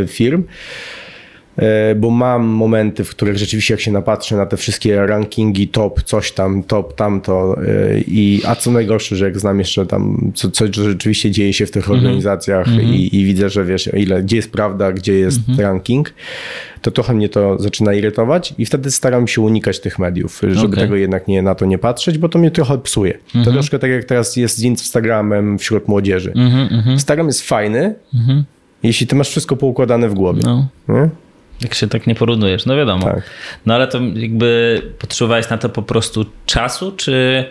firm. E, bo mam momenty, w których rzeczywiście jak się napatrzę na te wszystkie rankingi, top, coś tam, top, tamto e, i a co najgorsze, że jak znam jeszcze tam, co, co rzeczywiście dzieje się w tych mhm. organizacjach mm -hmm. i, i, widzę, że wiesz, ile, gdzie jest prawda, gdzie jest mm -hmm. ranking, to trochę mnie to zaczyna irytować i wtedy staram się unikać tych mediów, żeby okay. tego jednak nie, na to nie patrzeć, bo to mnie trochę psuje. Mm -hmm. To mhm. troszkę tak jak teraz jest z Instagramem wśród młodzieży. Mhm, Instagram jest fajny, jeśli ty masz wszystko poukładane w głowie. No. Jak się tak nie porównujesz, no wiadomo. Tak. No ale to jakby potrzebowałeś na to po prostu czasu, czy,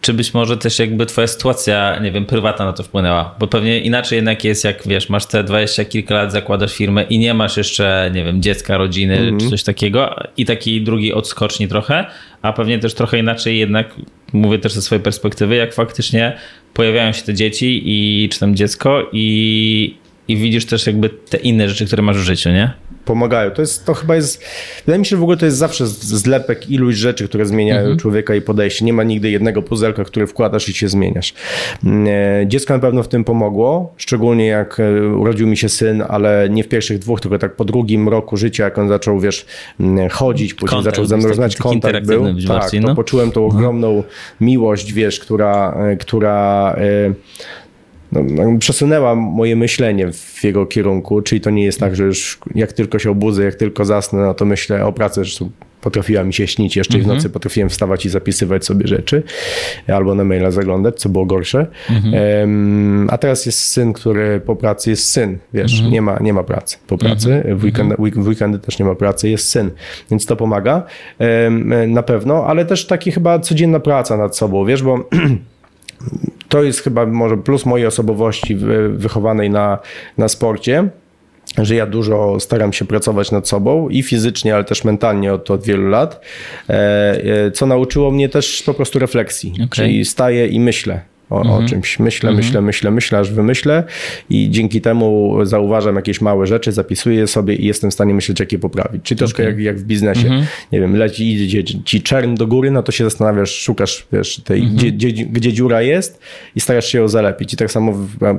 czy być może też jakby twoja sytuacja, nie wiem, prywatna na to wpłynęła? Bo pewnie inaczej jednak jest, jak wiesz, masz te 20 kilka lat, zakładasz firmę i nie masz jeszcze, nie wiem, dziecka, rodziny -hmm. czy coś takiego i taki drugi odskoczni trochę, a pewnie też trochę inaczej jednak, mówię też ze swojej perspektywy, jak faktycznie pojawiają się te dzieci i czy tam dziecko i, i widzisz też jakby te inne rzeczy, które masz w życiu, nie? pomagają. To jest, to chyba jest, wydaje mi się, że w ogóle to jest zawsze zlepek iluś rzeczy, które zmieniają mhm. człowieka i podejście. Nie ma nigdy jednego puzelka, który wkładasz i się zmieniasz. Mm, e, dziecko na pewno w tym pomogło, szczególnie jak e, urodził mi się syn, ale nie w pierwszych dwóch, tylko tak po drugim roku życia, jak on zaczął, wiesz, mm, chodzić, później kontakt, zaczął ze mną rozmawiać, kontakt był. Tak, to no. poczułem tą mhm. ogromną miłość, wiesz, która, e, która no, no, przesunęła moje myślenie w jego kierunku, czyli to nie jest tak, że już jak tylko się obudzę, jak tylko zasnę, no to myślę o pracy, że potrafiła mi się śnić, jeszcze mhm. w nocy potrafiłem wstawać i zapisywać sobie rzeczy, albo na maila zaglądać, co było gorsze. Mhm. Um, a teraz jest syn, który po pracy jest syn, wiesz, mhm. nie, ma, nie ma pracy po pracy, mhm. w, weekend, w weekendy też nie ma pracy, jest syn, więc to pomaga um, na pewno, ale też taki chyba codzienna praca nad sobą, wiesz, bo to jest chyba może plus mojej osobowości wychowanej na, na sporcie że ja dużo staram się pracować nad sobą i fizycznie, ale też mentalnie od, od wielu lat, e, e, co nauczyło mnie też po prostu refleksji, okay. czyli staję i myślę o, mhm. o czymś. Myślę, mhm. myślę, myślę, myślę, aż wymyślę i dzięki temu zauważam jakieś małe rzeczy, zapisuję sobie i jestem w stanie myśleć, jak je poprawić. Czyli troszkę okay. jak, jak w biznesie. Mhm. Nie wiem, leci, idzie ci czern do góry, no to się zastanawiasz, szukasz, wiesz, tej, mhm. gdzie, gdzie, gdzie, dziura jest i starasz się ją zalepić. I tak samo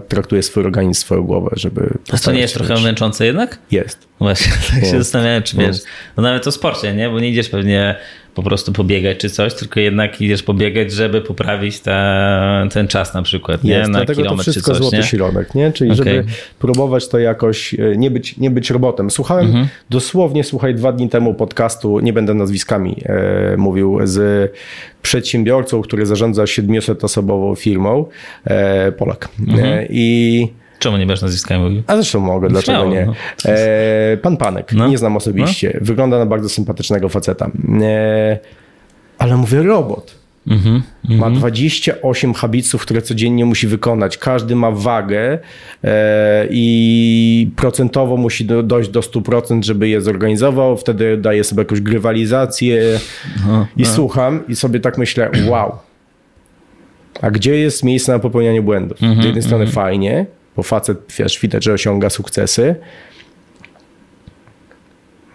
traktuję swój organizm, swoją głowę, żeby... A to nie jest trochę męczące jednak? Jest. Właśnie, tak się zastanawiałem, czy wiesz, no nawet to sporcie, nie? Bo nie idziesz pewnie po prostu pobiegać czy coś, tylko jednak idziesz pobiegać, żeby poprawić te, ten czas na przykład, nie? Jest, na dlatego to wszystko coś, złoty nie? środek, nie? Czyli okay. żeby próbować to jakoś, e, nie być, nie być robotem. Słuchałem mhm. dosłownie, słuchaj, dwa dni temu podcastu, nie będę nazwiskami e, mówił, z przedsiębiorcą, który zarządza 700-osobową firmą, e, Polak. Mhm. E, I Czemu nie będziesz nazwiskami mówił? A zresztą mogę, dlaczego Śmiało, nie? No. E, pan Panek, no. nie znam osobiście. No. Wygląda na bardzo sympatycznego faceta. E, ale mówię robot. Mhm, ma 28 habitsów, które codziennie musi wykonać. Każdy ma wagę e, i procentowo musi do, dojść do 100%, żeby je zorganizował. Wtedy daje sobie jakąś grywalizację i słucham i sobie tak myślę, wow. A gdzie jest miejsce na popełnianie błędów? Mhm, Z jednej strony mhm. fajnie, bo facet, wiesz, widać, że osiąga sukcesy,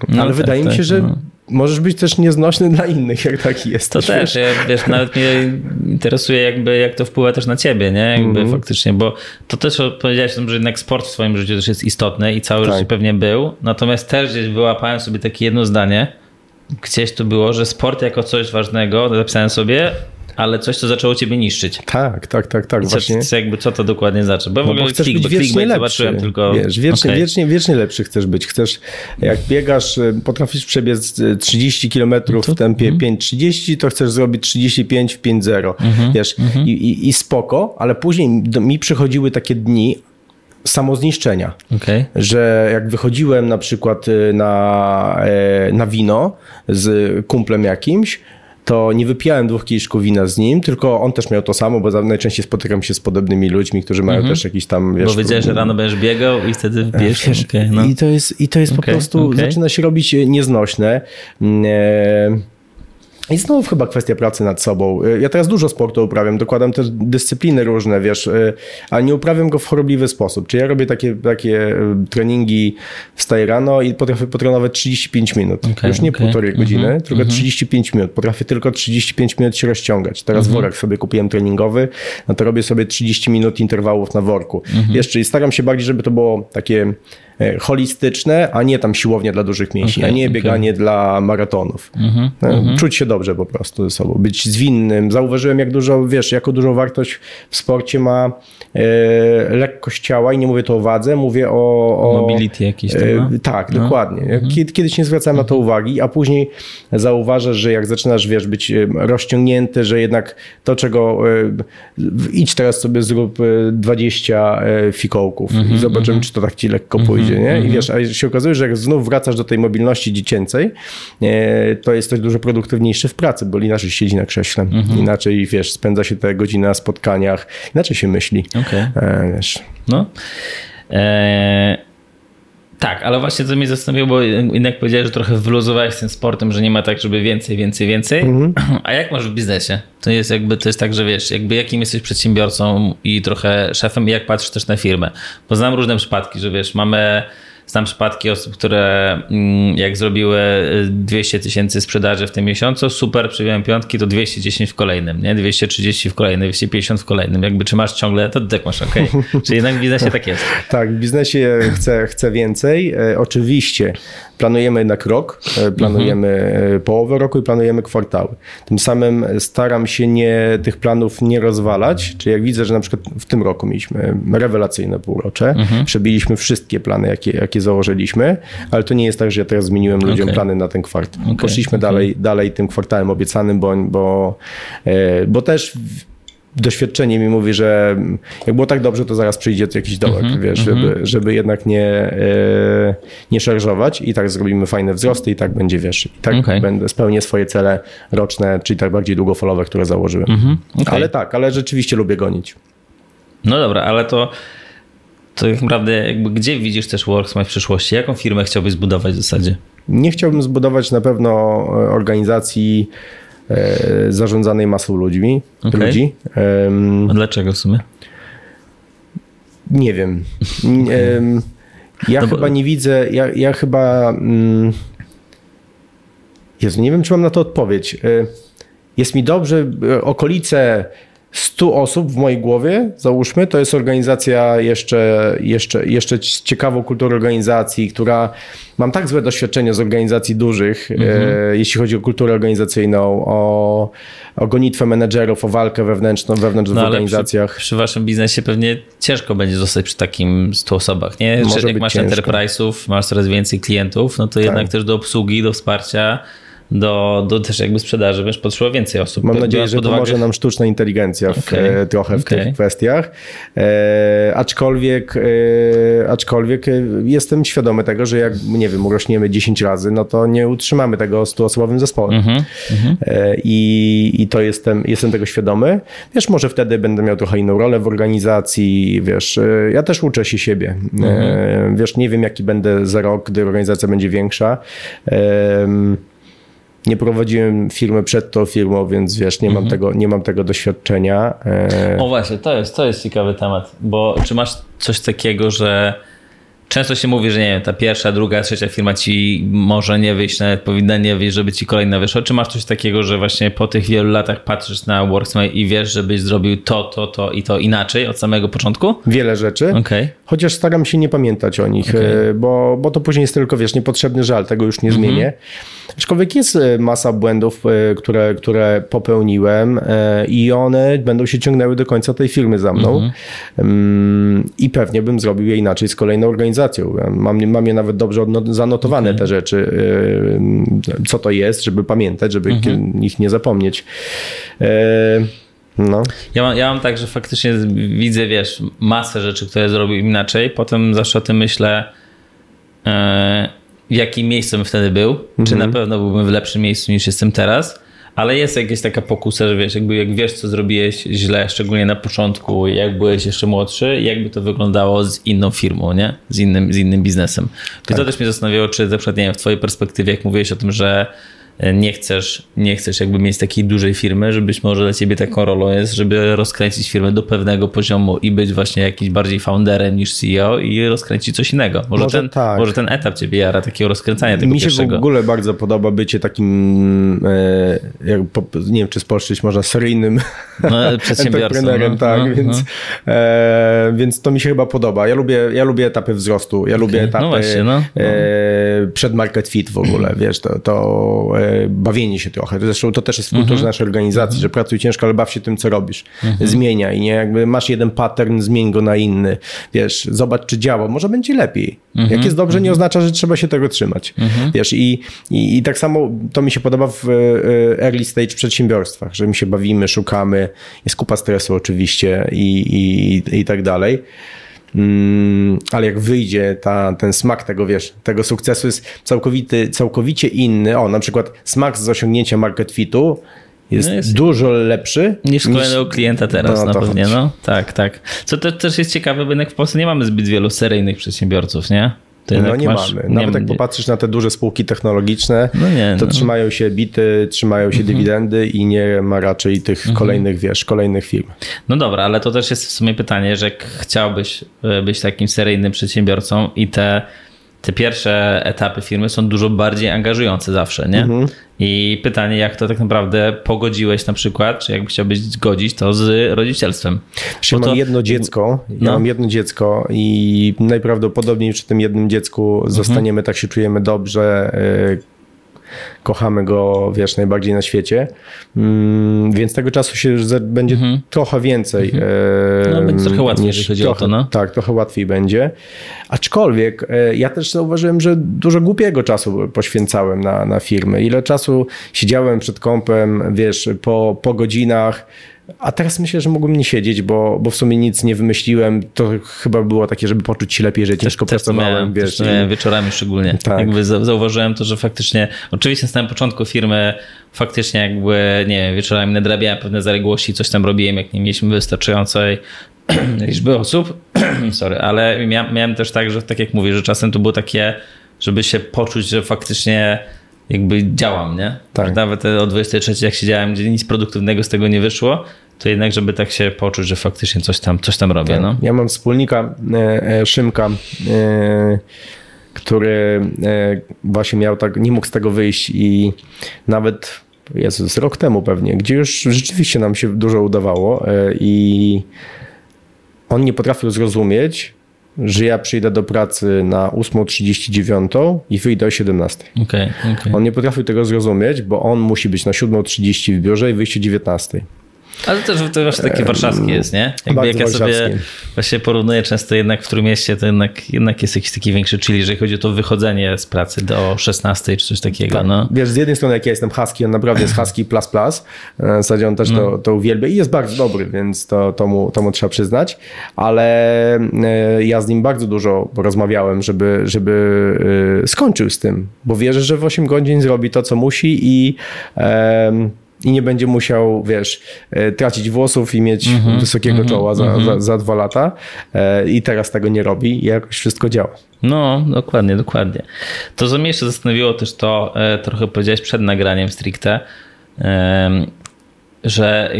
no, ale tak, wydaje tak, mi się, że no możesz być też nieznośny dla innych, jak taki jest. To też, wiesz, ja, wiesz nawet mnie interesuje jakby jak to wpływa też na ciebie, nie? Jakby mm -hmm. faktycznie, bo to też powiedziałeś że jednak sport w swoim życiu też jest istotny i cały tak. życie pewnie był, natomiast też gdzieś wyłapałem sobie takie jedno zdanie, gdzieś to było, że sport jako coś ważnego, zapisałem sobie, ale coś, co zaczęło ciebie niszczyć. Tak, tak, tak, tak. I co, właśnie. Co, jakby, co to dokładnie znaczy? Bo w no ogóle chcesz click, być wiecznie lepszy. zobaczyłem tylko... Wiesz, wiecznie, okay. wiecznie, wiecznie lepszy chcesz być. Chcesz, jak biegasz, y, potrafisz przebiec 30 y, km w tempie mm. 5.30, to chcesz zrobić 35 w 5.0. Mm wiesz, mm i, i, i spoko, ale później do, mi przychodziły takie dni, samozniszczenia. Okay. Że jak wychodziłem na przykład y, na, e, na wino z kumplem jakimś, to nie wypijałem dwóch kieliszków wina z nim, tylko on też miał to samo, bo najczęściej spotykam się z podobnymi ludźmi, którzy mają mhm. też jakiś tam, wiesz... Bo wiedziałeś, że rano będziesz biegał i wtedy wbierz. Okay, no. I to jest, i to jest okay, po prostu, okay. zaczyna się robić nieznośne. Mm, e i znowu chyba kwestia pracy nad sobą. Ja teraz dużo sportu uprawiam, dokładam też dyscypliny różne, wiesz, a nie uprawiam go w chorobliwy sposób. Czy ja robię takie, takie e, treningi, wstaję rano i potrafię potrenować 35 minut. Okay, Już nie okay. półtorej godziny, mm -hmm, tylko mm -hmm. 35 minut. Potrafię tylko 35 minut się rozciągać. Teraz mm -hmm. worek sobie kupiłem treningowy, no to robię sobie 30 minut interwałów na worku. Mhm. Jeszcze i staram się bardziej, żeby to było takie E, holistyczne, a nie tam siłownia dla dużych mięśni, okay, a nie bieganie dla maratonów. Mm -hmm, Czuć się dobrze po prostu ze sobą, być zwinnym. Zauważyłem, jak dużo, wiesz, jaką dużą wartość w sporcie ma e, lekkość ciała i nie mówię to o wadze, mówię o... o Mobility jakiś tam, e, Tak, no. dokładnie. Mm -hmm. Kiedy, kiedyś nie zwracałem na to mhm. uwagi, a później zauważasz, że jak zaczynasz, wiesz, być e, rozciągnięty, że jednak to, czego e, idź teraz sobie zrób 20 fikołków -hmm, i mhm, zobaczymy, mhm. czy to tak ci lekko pójdzie nie? I mhm. wiesz, a się okazuje, że jak znów wracasz do tej mobilności dziecięcej, e, to jesteś dużo produktywniejszy w pracy, bo inaczej siedzi na krześle, mhm. inaczej, wiesz, spędza się te godziny na spotkaniach, inaczej się myśli. Okay. E, wiesz. No. E tak, ale właśnie to mnie zastanowiło, bo jednak powiedziałeś, że trochę wyluzowałeś z tym sportem, że nie ma tak, żeby więcej, więcej, więcej. Mhm. A jak masz w biznesie? To jest jakby, to jest tak, że wiesz, jakby jakim jesteś przedsiębiorcą i trochę szefem i jak patrzysz też na firmę. Bo znam różne przypadki, że wiesz, mamy Znam przypadki osób, które mm, jak zrobiły 200 y, tysięcy sprzedaży w tym miesiącu, super, przyjąłem piątki, to 210 w kolejnym, nie? 230 w kolejnym, 250 w kolejnym. Jakby czy masz ciągle, to tak masz, ok. Czyli jednak w biznesie tak jest. Tak, w biznesie chcę, chcę więcej. E, oczywiście planujemy jednak rok, e, planujemy mhm. połowę roku i planujemy kwartały. Tym samym staram się nie, tych planów nie rozwalać, czyli jak widzę, że na przykład w tym roku mieliśmy rewelacyjne półrocze, mhm. przebiliśmy wszystkie plany, jakie, jakie założyliśmy, ale to nie jest tak, że ja teraz zmieniłem ludziom okay. plany na ten kwartał. Okay. Poszliśmy okay. Dalej, dalej tym kwartałem obiecanym, bo, bo, e, bo też doświadczenie mi mówi, że jak było tak dobrze, to zaraz przyjdzie jakiś dołek, mm -hmm, wiesz, mm -hmm. żeby, żeby jednak nie, e, nie szarżować i tak zrobimy fajne wzrosty i tak będzie, wiesz, i tak okay. będę spełnię swoje cele roczne, czyli tak bardziej długofalowe, które założyłem. Mm -hmm, okay. Ale tak, ale rzeczywiście lubię gonić. No dobra, ale to to tak naprawdę jakby gdzie widzisz też Worksmith w przyszłości? Jaką firmę chciałbyś zbudować w zasadzie? Nie chciałbym zbudować na pewno e, organizacji zarządzanej masą ludźmi, okay. ludzi. A dlaczego w sumie? Nie wiem. Okay. Ja no chyba bo... nie widzę, ja, ja chyba... Mm, Jezu, nie wiem, czy mam na to odpowiedź. E, jest mi dobrze, e, okolice 100 osób w mojej głowie, załóżmy, to jest organizacja jeszcze, jeszcze, jeszcze ciekawą kulturę organizacji, która mam tak złe doświadczenie z organizacji dużych, mhm. e, jeśli chodzi o kulturę organizacyjną, o, o gonitwę menedżerów, o walkę wewnętrzną, wewnątrz no, w organizacjach. Przy, przy, waszym biznesie pewnie ciężko będzie zostać przy takim 100 osobach, nie? Może Że jak masz ciężko. enterprise'ów, masz coraz więcej klientów, no to tak. jednak też do obsługi, do wsparcia do, do też jakby sprzedaży, wiesz, potrzeba więcej osób. Mam nadzieję, że pomoże uwagę... nam sztuczna inteligencja w, okay. trochę w okay. tych kwestiach. E, aczkolwiek, e, aczkolwiek jestem świadomy tego, że jak, nie wiem, urośniemy 10 razy, no to nie utrzymamy tego 100-osobowym zespołem. Mm -hmm. e, i, I to jestem, jestem tego świadomy. Wiesz, może wtedy będę miał trochę inną rolę w organizacji, wiesz, e, ja też uczę się siebie. Mm -hmm. wiesz, nie wiem, jaki będę za rok, gdy organizacja będzie większa. Nie prowadziłem firmy przed tą firmą, więc wiesz, nie, mhm. mam, tego, nie mam tego doświadczenia. E, o właśnie, to jest, to jest ciekawy temat, bo czy masz coś takiego, że często się mówi, że nie wiem, ta pierwsza, druga, trzecia firma ci może nie wyjść, nawet powinna nie wyjść, żeby ci kolejna wyszła. Czy masz coś takiego, że właśnie po tych wielu latach patrzysz na Worksmate i wiesz, żebyś zrobił to, to, to i to inaczej od samego początku? Wiele rzeczy. Okay. Chociaż staram się nie pamiętać o nich, okay. bo, bo to później jest tylko, wiesz, niepotrzebny żal, tego już nie zmienię. Mhm. Aczkolwiek jest e, masa błędów, e, które, które popełniłem e, i one będą się ciągnęły do końca tej firmy za mną. Mhm. Mm, I pewnie bym zrobił je inaczej z kolejną organizacją. Mam, mam je nawet dobrze zanotowane mhm. te rzeczy, co to jest, żeby pamiętać, żeby mhm. ich nie zapomnieć. No. Ja, mam, ja mam tak, że faktycznie widzę, wiesz, masę rzeczy, które zrobił inaczej. Potem zawsze o tym myślę, w jakim miejscu bym wtedy był, mhm. czy na pewno byłbym w lepszym miejscu niż jestem teraz, ale jest jakaś taka pokusa, że wiesz, jakby jak wiesz, co zrobiłeś źle, szczególnie na początku, jak byłeś jeszcze młodszy, jakby to wyglądało z inną firmą, nie? Z innym, z innym biznesem. I tak. to też mnie zastanawiało, czy na przykład, nie wiem, w twojej perspektywie, jak mówiłeś o tym, że nie chcesz, nie chcesz jakby mieć takiej dużej firmy, że być może dla ciebie taką rolą jest, żeby rozkręcić firmę do pewnego poziomu i być właśnie jakiś bardziej founderem niż CEO i rozkręcić coś innego. Może, może ten, tak. może ten etap ciebie jara, takiego rozkręcania tego Mi się pierwszego. w ogóle bardzo podoba bycie takim, e, jak, nie wiem czy spolszczyć można, seryjnym no, przedsiębiorcą. No, tak, no, więc, no. E, więc to mi się chyba podoba. Ja lubię, ja lubię etapy wzrostu, ja okay. lubię no etapy no właśnie, no. E, przed market fit w ogóle, wiesz, to, to e, bawienie się trochę. Zresztą to też jest w kulturze mhm. naszej organizacji, mhm. że pracuj ciężko, ale baw się tym, co robisz. Mhm. Zmieniaj, nie? Jakby masz jeden pattern, zmień go na inny. Wiesz, zobacz, czy działa. Może będzie lepiej. Jak jest dobrze, nie oznacza, że trzeba się tego trzymać. Wiesz, i, i, i tak samo to mi się podoba w e, early stage przedsiębiorstwach, że my się bawimy, szukamy, jest kupa stresu oczywiście i, i, i tak dalej. Mm, ale jak wyjdzie ta, ten smak tego, wiesz, tego sukcesu jest całkowity, całkowicie inny. O, na przykład smak z osiągnięcia market fitu jest, no jest, dużo lepszy niż kolejnego klienta teraz no, na pewno. No, tak, tak. Co to też jest ciekawe, bo jednak w Polsce nie mamy zbyt wielu seryjnych przedsiębiorców, nie? No nie masz, mamy. Nawet nie, jak popatrzysz na te duże spółki technologiczne, no nie, to no. trzymają się bity, trzymają się mhm. dywidendy i nie ma raczej tych mhm. kolejnych, wiesz, kolejnych firm. No dobra, ale to też jest w sumie pytanie, że chciałbyś e, być takim seryjnym przedsiębiorcą i te te pierwsze etapy firmy są dużo bardziej angażujące zawsze, nie? Mhm. I pytanie, jak to tak naprawdę pogodziłeś na przykład, czy jakby chciałbyś zgodzić to z rodzicielstwem? Ja mam jedno dziecko, ja no. mam jedno dziecko i najprawdopodobniej przy tym jednym dziecku mhm. zostaniemy, tak się czujemy dobrze, e, kochamy go, wiesz, najbardziej na świecie, mm, więc tego czasu się będzie mhm. trochę więcej. Mhm. No, będzie trochę łatwiej, jeżeli chodzi trochę, o to, no. Tak, trochę łatwiej będzie. Aczkolwiek e, ja też zauważyłem, że dużo głupiego czasu poświęcałem na, na firmy. Ile czasu siedziałem przed kąpem, wiesz, po, po godzinach, a teraz myślę, że mógłbym nie siedzieć, bo, bo w sumie nic nie wymyśliłem. To chyba było takie, żeby poczuć się lepiej, że ciężko też, pracowałem. Miałem, wiesz, też miałem wieczorami szczególnie. Tak. Jakby zauważyłem to, że faktycznie, oczywiście na samym początku firmy faktycznie jakby, nie wiem, wieczorami nadrabiałem pewne zaległości, coś tam robiłem, jak nie mieliśmy wystarczającej liczby osób, sorry, ale miałem, miałem też tak, że tak jak mówię, że czasem to było takie, żeby się poczuć, że faktycznie jakby działam, nie? Tak. Nawet o 23 jak siedziałem, gdzie nic produktywnego z tego nie wyszło, to jednak, żeby tak się poczuć, że faktycznie coś tam, coś tam robię. Tak. No. Ja mam wspólnika e, e, Szymka, e, który właśnie miał tak, nie mógł z tego wyjść i nawet jest rok temu pewnie, gdzie już rzeczywiście nam się dużo udawało i on nie potrafił zrozumieć, że ja przyjdę do pracy na 8.39 i wyjdę o 17. Okay, okay. On nie potrafił tego zrozumieć, bo on musi być na 7.30 w biurze i wyjść o 19. Ale też to właśnie takie warszawskie jest, nie? Jakby jak ja sobie właśnie porównuję często jednak w którym mieście, to jednak, jednak jest jakiś taki większy chill, jeżeli chodzi o to wychodzenie z pracy do 16 czy coś takiego. Tak. No. Wiesz, z jednej strony jak ja jestem husky, on naprawdę jest husky plus plus, w zasadzie on też no. to, to uwielbia i jest bardzo dobry, więc to, to, mu, to mu trzeba przyznać, ale e, ja z nim bardzo dużo porozmawiałem, żeby, żeby e, skończył z tym, bo wierzę, że w 8 godzin zrobi to, co musi i i nie będzie musiał, wiesz, e, tracić włosów i mieć mm -hmm, wysokiego mm -hmm, czoła za, mm -hmm. za, za, dwa lata. E, I teraz tego nie robi i jakoś wszystko działa. No, dokładnie, dokładnie. To, co mnie jeszcze zastanowiło też to, e, trochę powiedziałeś przed nagraniem stricte, że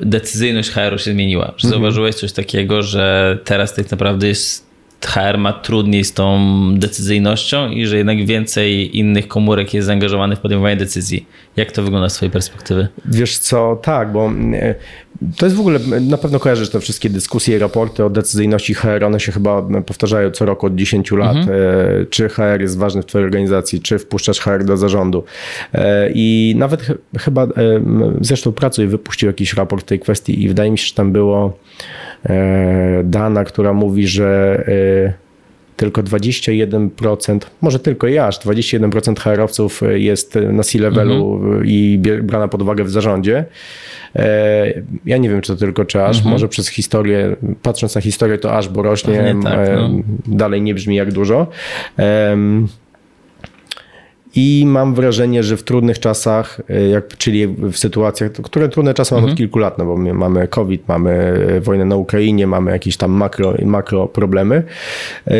decyzyjność HR-u się zmieniła. Że mhm. zauważyłeś coś takiego, że teraz tak naprawdę jest HR ma trudniej z tą decyzyjnością i że jednak więcej innych komórek jest zaangażowanych w podejmowanie decyzji. Jak to wygląda z Twojej perspektywy? Wiesz co, tak, bo e, to jest w ogóle, na pewno kojarzysz te wszystkie dyskusje i raporty o decyzyjności HR, one się chyba powtarzają co roku od 10 lat, mhm. E, czy HR jest ważny w Twojej organizacji, czy wpuszczasz HR do zarządu. E, I nawet chyba, zresztą pracuj wypuścił jakiś raport w tej kwestii i wydaje mi się, że tam było E, dana, która mówi, że e, tylko 21%, może tylko ja, aż 21% HR-owców jest na C-levelu mhm. i brana pod uwagę w zarządzie. E, ja nie wiem, czy to tylko czy aż, mhm. może przez historię, patrząc na historię, to aż, bo rośnie, tak, no. dalej nie brzmi jak dużo. I mam wrażenie, że w trudnych czasach, e, jak, czyli w sytuacjach, które trudne czasy mamy mhm. od kilku lat, no bo mamy COVID, mamy e, wojnę na Ukrainie, mamy jakieś tam makro, makro problemy. E,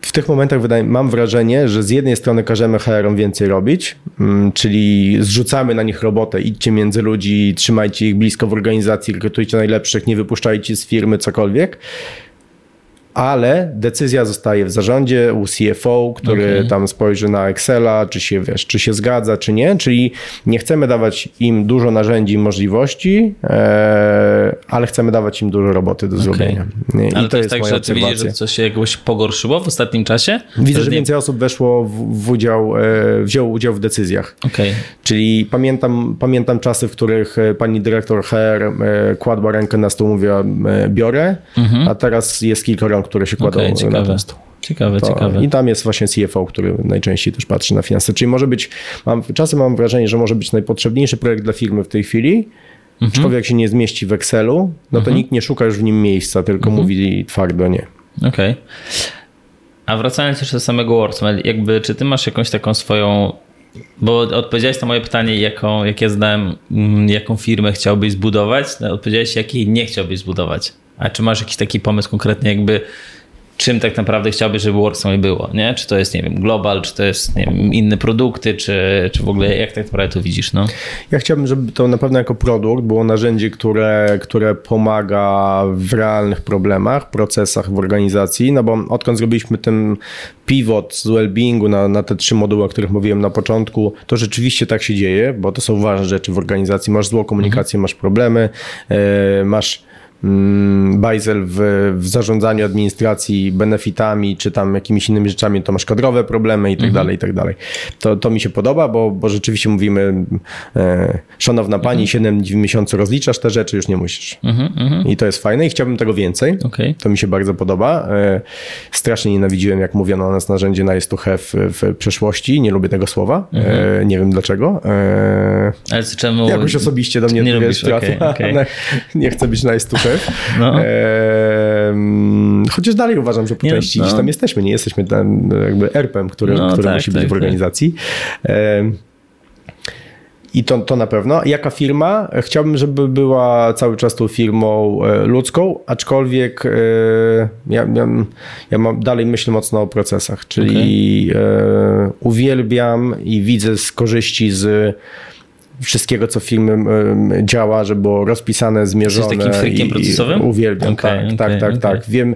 w tych momentach wydaje, mam wrażenie, że z jednej strony każemy HR-om więcej robić, mm, czyli zrzucamy na nich robotę, idźcie między ludzi, trzymajcie ich blisko w organizacji, rekrutujcie najlepszych, nie wypuszczajcie z firmy cokolwiek ale decyzja zostaje w zarządzie u CFO, który okay. tam spojrzy na Excela, czy się, wiesz, czy się zgadza, czy nie, czyli nie chcemy dawać im dużo narzędzi i możliwości, e, ale chcemy dawać im dużo roboty do okay. zrobienia. I ale to, jest, tak, że ty widzisz, że coś się jakoś pogorszyło w ostatnim czasie? Widzę, że więcej osób weszło w, w udział, e, wzięło udział w decyzjach. Okay. Czyli pamiętam, pamiętam czasy, w których e, pani dyrektor HR e, kładła rękę na stół, mówiła e, biorę, mhm. a teraz jest kilka rąk które się kładą okay, na ten stół. Ciekawe, to, ciekawe. I tam jest właśnie CFO, który najczęściej też patrzy na finanse. Czyli może być, mam, czasem mam wrażenie, że może być najpotrzebniejszy projekt dla firmy w tej chwili, mhm. Człowiek się nie zmieści w Excelu, no to mhm. nikt nie szuka już w nim miejsca, tylko mhm. mówi twardo nie. Okej. Okay. A wracając jeszcze do samego Wordsmail, jakby czy ty masz jakąś taką swoją bo odpowiedziałeś na moje pytanie, jaką, jak ja zadałem, mm, jaką firmę chciałbyś zbudować, no, odpowiedziałeś, jakiej nie chciałbyś zbudować. A czy masz jakiś taki pomysł konkretny, jakby czym tak naprawdę chciałbyś, żeby Worksmate było, nie? Czy to jest, nie wiem, global, czy to jest, nie wiem, inne produkty, czy, czy w ogóle jak tak naprawdę to widzisz, no? Ja chciałbym, żeby to na pewno jako produkt było narzędzie, które, które pomaga w realnych problemach, procesach w organizacji, no bo odkąd zrobiliśmy ten pivot z well-beingu na, na te trzy moduły, o których mówiłem na początku, to rzeczywiście tak się dzieje, bo to są ważne rzeczy w organizacji. Masz złą komunikację, mhm. masz problemy, yy, masz bajzel w, w zarządzaniu administracji benefitami, czy tam jakimiś innymi rzeczami, to masz kadrowe problemy i tak mhm. dalej, i tak dalej. To, to mi się podoba, bo, bo rzeczywiście mówimy, e, szanowna pani, mhm. 7 miesięcy rozliczasz te rzeczy, już nie musisz. Mhm, mhm, I to jest fajne i chciałbym tego więcej. Okay. To mi się bardzo podoba. E, strasznie nienawidziłem, jak mówiono o nas narzędzie nice to have w przeszłości. Nie lubię tego słowa. E, mhm. nie wiem dlaczego. E, Ale czemu? Jakoś osobiście do mnie nie, lubisz, okay, okay. nie chcę być to have. No. E, chociaż dalej uważam, że po części no. gdzieś tam jesteśmy. Nie jesteśmy tam jakby ERP-em, który, no, który tak, musi tak, być w tak. organizacji. E, i to, to na pewno. Jaka firma? Chciałbym, żeby była cały czas tą firmą e, ludzką, aczkolwiek e, ja, ja, ja mam, dalej myślę mocno o procesach, czyli okay. uwielbiam i widzę z korzyści z wszystkiego, co w filmie działa, żeby było rozpisane, zmierzone. Jesteś takim freakiem procesowym? Uwielbiam, okay, tak, okay, tak, tak, okay. tak. Wiem,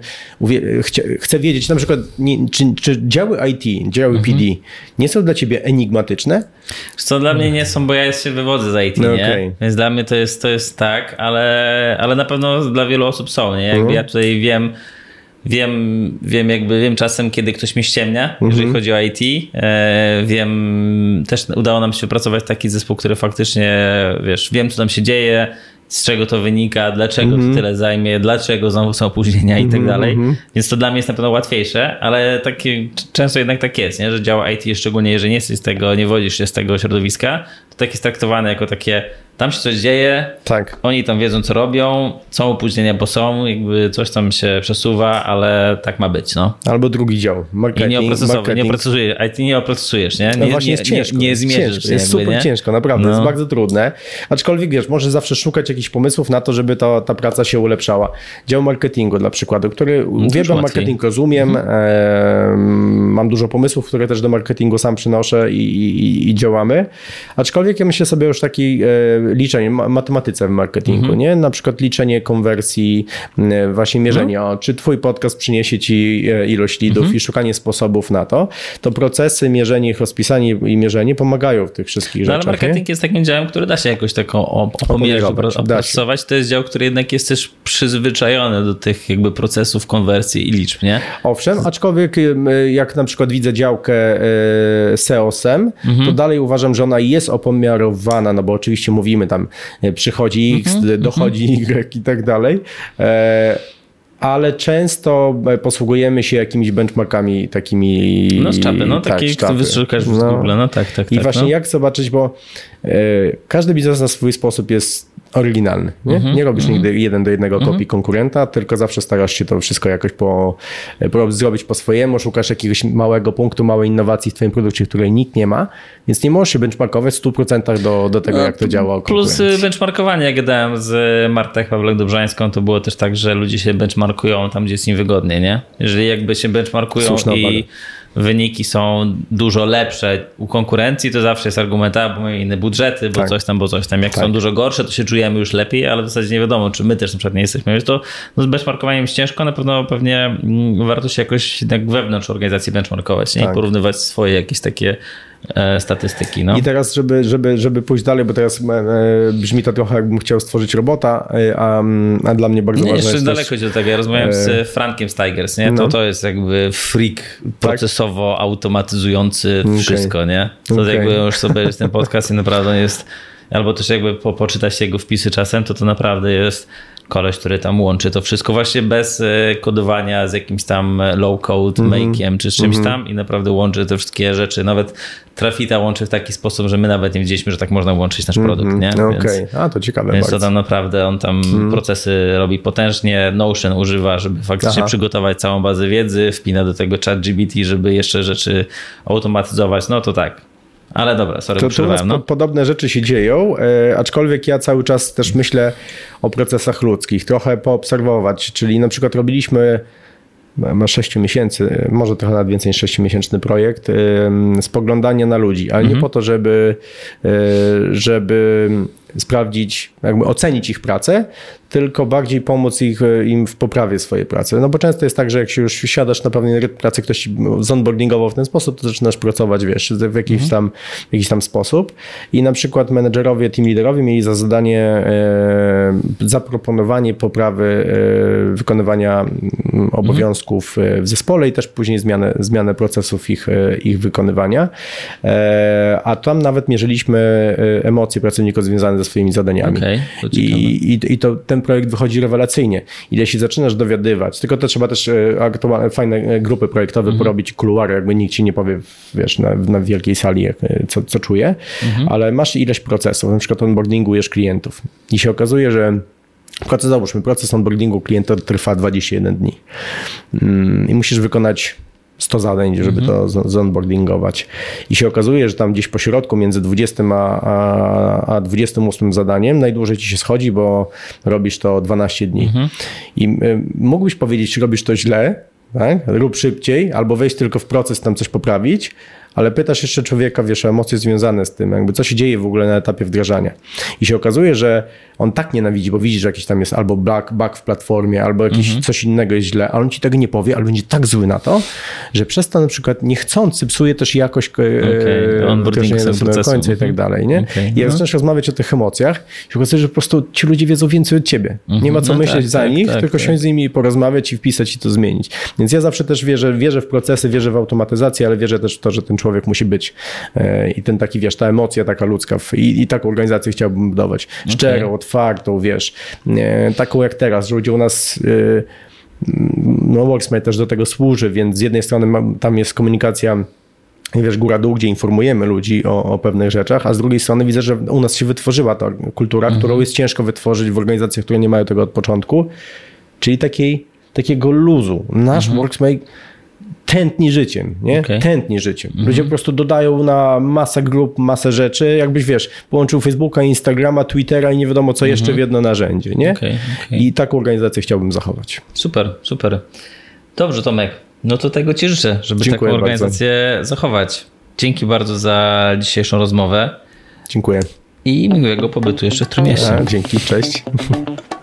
chcę wiedzieć na przykład, nie, czy, czy działy IT, działy mhm. PD nie są dla ciebie enigmatyczne? Co dla mnie nie są, bo ja się wywodzę z IT, no, nie? Więc dla mnie to jest, to jest tak, ale, ale na pewno dla wielu osób są, nie? Jakby mhm. ja tutaj wiem wiem, wiem jakby, wiem czasem, kiedy ktoś mnie ściemnia, jeżeli Mhm. chodzi o IT. E, wiem, też udało nam się wypracować taki zespół, który faktycznie, wiesz, wiem, co tam się dzieje, z czego to wynika, dlaczego Mhm. to tyle zajmie, dlaczego znowu są opóźnienia i tak dalej. mhm. Więc to dla mnie jest na pewno łatwiejsze, ale takie, często jednak tak jest, nie? że działa IT, szczególnie jeżeli nie jesteś z tego, nie wodzisz się z tego środowiska, to tak jest traktowane jako takie, tam się coś dzieje, Tak. oni tam wiedzą, co robią, są opóźnienia, bo są, jakby coś tam się przesuwa, ale tak ma być, no. Albo drugi dział. I Marketing. nie oprocesowujesz, nie oprocesujesz, IT nie oprocesujesz, nie? No Nie, właśnie nie, jest ciężko. nie, nie jest zmierzysz ciężko, Jest jakby, super nie? ciężko, naprawdę. No. Jest bardzo trudne. Aczkolwiek wiesz, możesz zawsze szukać jakichś pomysłów na to, żeby to, ta praca się ulepszała. Dział marketingu dla przykładu, który uwielbiam łatwiej. Mhm. marketing, rozumiem. E, mam dużo pomysłów, które też do marketingu sam przynoszę i, i, i działamy. Aczkolwiek ja myślę sobie już taki e, liczenie, ma- matematyce w marketingu, Mhm. nie? Na przykład liczenie konwersji, e, właśnie mierzenie, No. czy twój podcast przyniesie ci e, ilość lidów Mhm. i szukanie sposobów na to, to procesy, mierzenie ich, rozpisanie i mierzenie pomagają w tych wszystkich No ale rzeczach. marketing jest takim działem, który da się jakoś się. opracować. To jest dział, który jednak jest też przyzwyczajony do tych jakby procesów konwersji i liczb, nie? Nie? Owszem, aczkolwiek em, jak na przykład widzę działkę e, SEO-SEM, Mhm. to dalej uważam, że ona jest opomiarowana, no bo oczywiście mówimy tam, e, przychodzi X, Mhm, dochodzi Y i tak dalej. E, ale często e, posługujemy się jakimiś benchmarkami takimi. No z czapy, no tak, taki, z kto czapy. wyszukasz w No. Google, no tak, tak, I tak. właśnie no. jak zobaczyć, bo każdy biznes na swój sposób jest oryginalny. Nie, Mhm, nie robisz nigdy jeden do jednego kopii konkurenta, tylko zawsze starasz się to wszystko jakoś po, po, zrobić po swojemu, szukasz jakiegoś małego punktu, małej innowacji w twoim produkcie, której nikt nie ma, więc nie możesz się benchmarkować w 100% do, do tego, jak to działa. Plus benchmarkowanie, jak gadałem z Martek Pawlek-Dobrzańską, to było też tak, że ludzie się benchmarkują tam, gdzie jest im wygodnie, nie? Jeżeli jakby się benchmarkują Słuszna i uwaga. Wyniki są dużo lepsze u konkurencji, to zawsze jest argument, a bo mają inne budżety, bo Tak. coś tam, bo coś tam. Jak Tak. są dużo gorsze, to się czujemy już lepiej, ale w zasadzie nie wiadomo, czy my też na przykład nie jesteśmy. Więc to no, z benchmarkowaniem jest ciężko, na pewno pewnie mm, warto się jakoś jednak wewnątrz organizacji benchmarkować nie? Tak. i porównywać swoje jakieś takie statystyki. No. I teraz, żeby, żeby, żeby pójść dalej, bo teraz e, e, brzmi to trochę, jakbym chciał stworzyć robota, e, a, a dla mnie bardzo Nie, ważne jeszcze jest daleko też, do tego. Ja rozmawiałem e, z Frankiem z Tigers, nie? To, no. Tak. to jest jakby freak procesowo automatyzujący wszystko, nie? To Okej. jakby już sobie jest ten podcast i naprawdę jest, albo też jakby po, poczytać jego wpisy czasem, to to naprawdę jest koleś, który tam łączy to wszystko właśnie bez e, kodowania z jakimś tam low-code Mhm. make'iem czy z czymś tam i naprawdę łączy te wszystkie rzeczy. Nawet Trafita łączy w taki sposób, że my nawet nie wiedzieliśmy, że tak można łączyć nasz produkt, nie? no Okej, a to ciekawe więc to bardzo. tam naprawdę on tam procesy robi potężnie. Notion używa, żeby faktycznie Aha. przygotować całą bazę wiedzy, wpina do tego chat GBT, żeby jeszcze rzeczy automatyzować. No to tak. Ale dobra, sorry, To, to u nas No. podobne rzeczy się dzieją, e, aczkolwiek ja cały czas też myślę o procesach ludzkich, trochę poobserwować, czyli na przykład robiliśmy ma ma 6 miesięcy, może trochę nawet więcej niż 6-miesięczny projekt, em, spoglądania na ludzi, ale nie po to, żeby, e, żeby sprawdzić, jakby ocenić ich pracę, tylko bardziej pomóc ich, e, im w poprawie swojej pracy. No bo często jest tak, że jak się już siadasz na pewien rytm pracy, ktoś zonboardingował w ten sposób, to zaczynasz pracować, wiesz, w jakiś, tam, w jakiś tam sposób. I na przykład menedżerowie, team leaderowie mieli za zadanie e, zaproponowanie poprawy e, wykonywania mm, obowiązków e, w zespole i też później zmianę, zmianę procesów ich, e, ich wykonywania. E, a tam nawet mierzyliśmy emocje pracowników związane ze swoimi zadaniami. Ciekawe. I, i, I to ten projekt wychodzi rewelacyjnie. Ile się zaczynasz dowiadywać, tylko to trzeba też e, aktualne, fajne e, grupy projektowe Mhm. porobić, kuluary, jakby nikt ci nie powie, wiesz, na, na wielkiej sali, jak, e, co, co czuje, Mhm. ale masz ileś procesów, na przykład onboardingujesz klientów i się okazuje, że Proces, załóżmy, proces onboardingu klienta trwa 21 dni Mm, i musisz wykonać 100 zadań, żeby to z- zonboardingować. I się okazuje, że tam gdzieś po środku między 20 a, a, a 28 zadaniem najdłużej ci się schodzi, bo robisz to 12 dni. I y, mógłbyś powiedzieć, robisz to źle, tak? rób szybciej, albo wejść tylko w proces, tam coś poprawić, ale pytasz jeszcze człowieka, wiesz, o emocje związane z tym, jakby co się dzieje w ogóle na etapie wdrażania. I się okazuje, że on tak nienawidzi, bo widzi, że jakiś tam jest albo bug, bug w platformie, albo jakiś mhm. coś innego jest źle, a on ci tego nie powie, ale będzie tak zły na to, że przez to na przykład niechcący psuje też jakość okay. e, końca i tak mhm. dalej, nie? Okay. I jak no. zaczynasz rozmawiać o tych emocjach, się okazuje, że po prostu ci ludzie wiedzą więcej od ciebie. Mhm. Nie ma co no myśleć tak, za tak, nich, tak, tylko tak. siąść z nimi, porozmawiać i wpisać i to zmienić. Więc ja zawsze też wierzę, wierzę w procesy, wierzę w automatyzację, ale wierzę też w to, że ten człowiek musi być e, i ten taki, wiesz, ta emocja taka ludzka i, i taką organizację chciałbym budować. Szczerą, okay. otwartą, wiesz, taką jak teraz, że ludzie u nas e, no Worksmate też do tego służy, więc z jednej strony tam jest komunikacja wiesz, góra-dół, gdzie informujemy ludzi o, o, pewnych rzeczach, a z drugiej strony widzę, że u nas się wytworzyła ta kultura, mhm. którą jest ciężko wytworzyć w organizacjach, które nie mają tego od początku, czyli takiej, takiego luzu. Nasz mhm. Worksmate tętni życiem, nie? Okay. Tętni życiem. Mhm. Ludzie po prostu dodają na masę grup, masę rzeczy, jakbyś, wiesz, połączył Facebooka, Instagrama, Twittera i nie wiadomo co jeszcze w jedno narzędzie, nie? Okay, okay. I taką organizację chciałbym zachować. Super, super. Dobrze, Tomek. No to tego Ci życzę, żeby Dziękuję taką organizację bardzo. zachować. Dzięki bardzo za dzisiejszą rozmowę. Dziękuję. I miłego pobytu jeszcze w Trójmieście. Dzięki, cześć.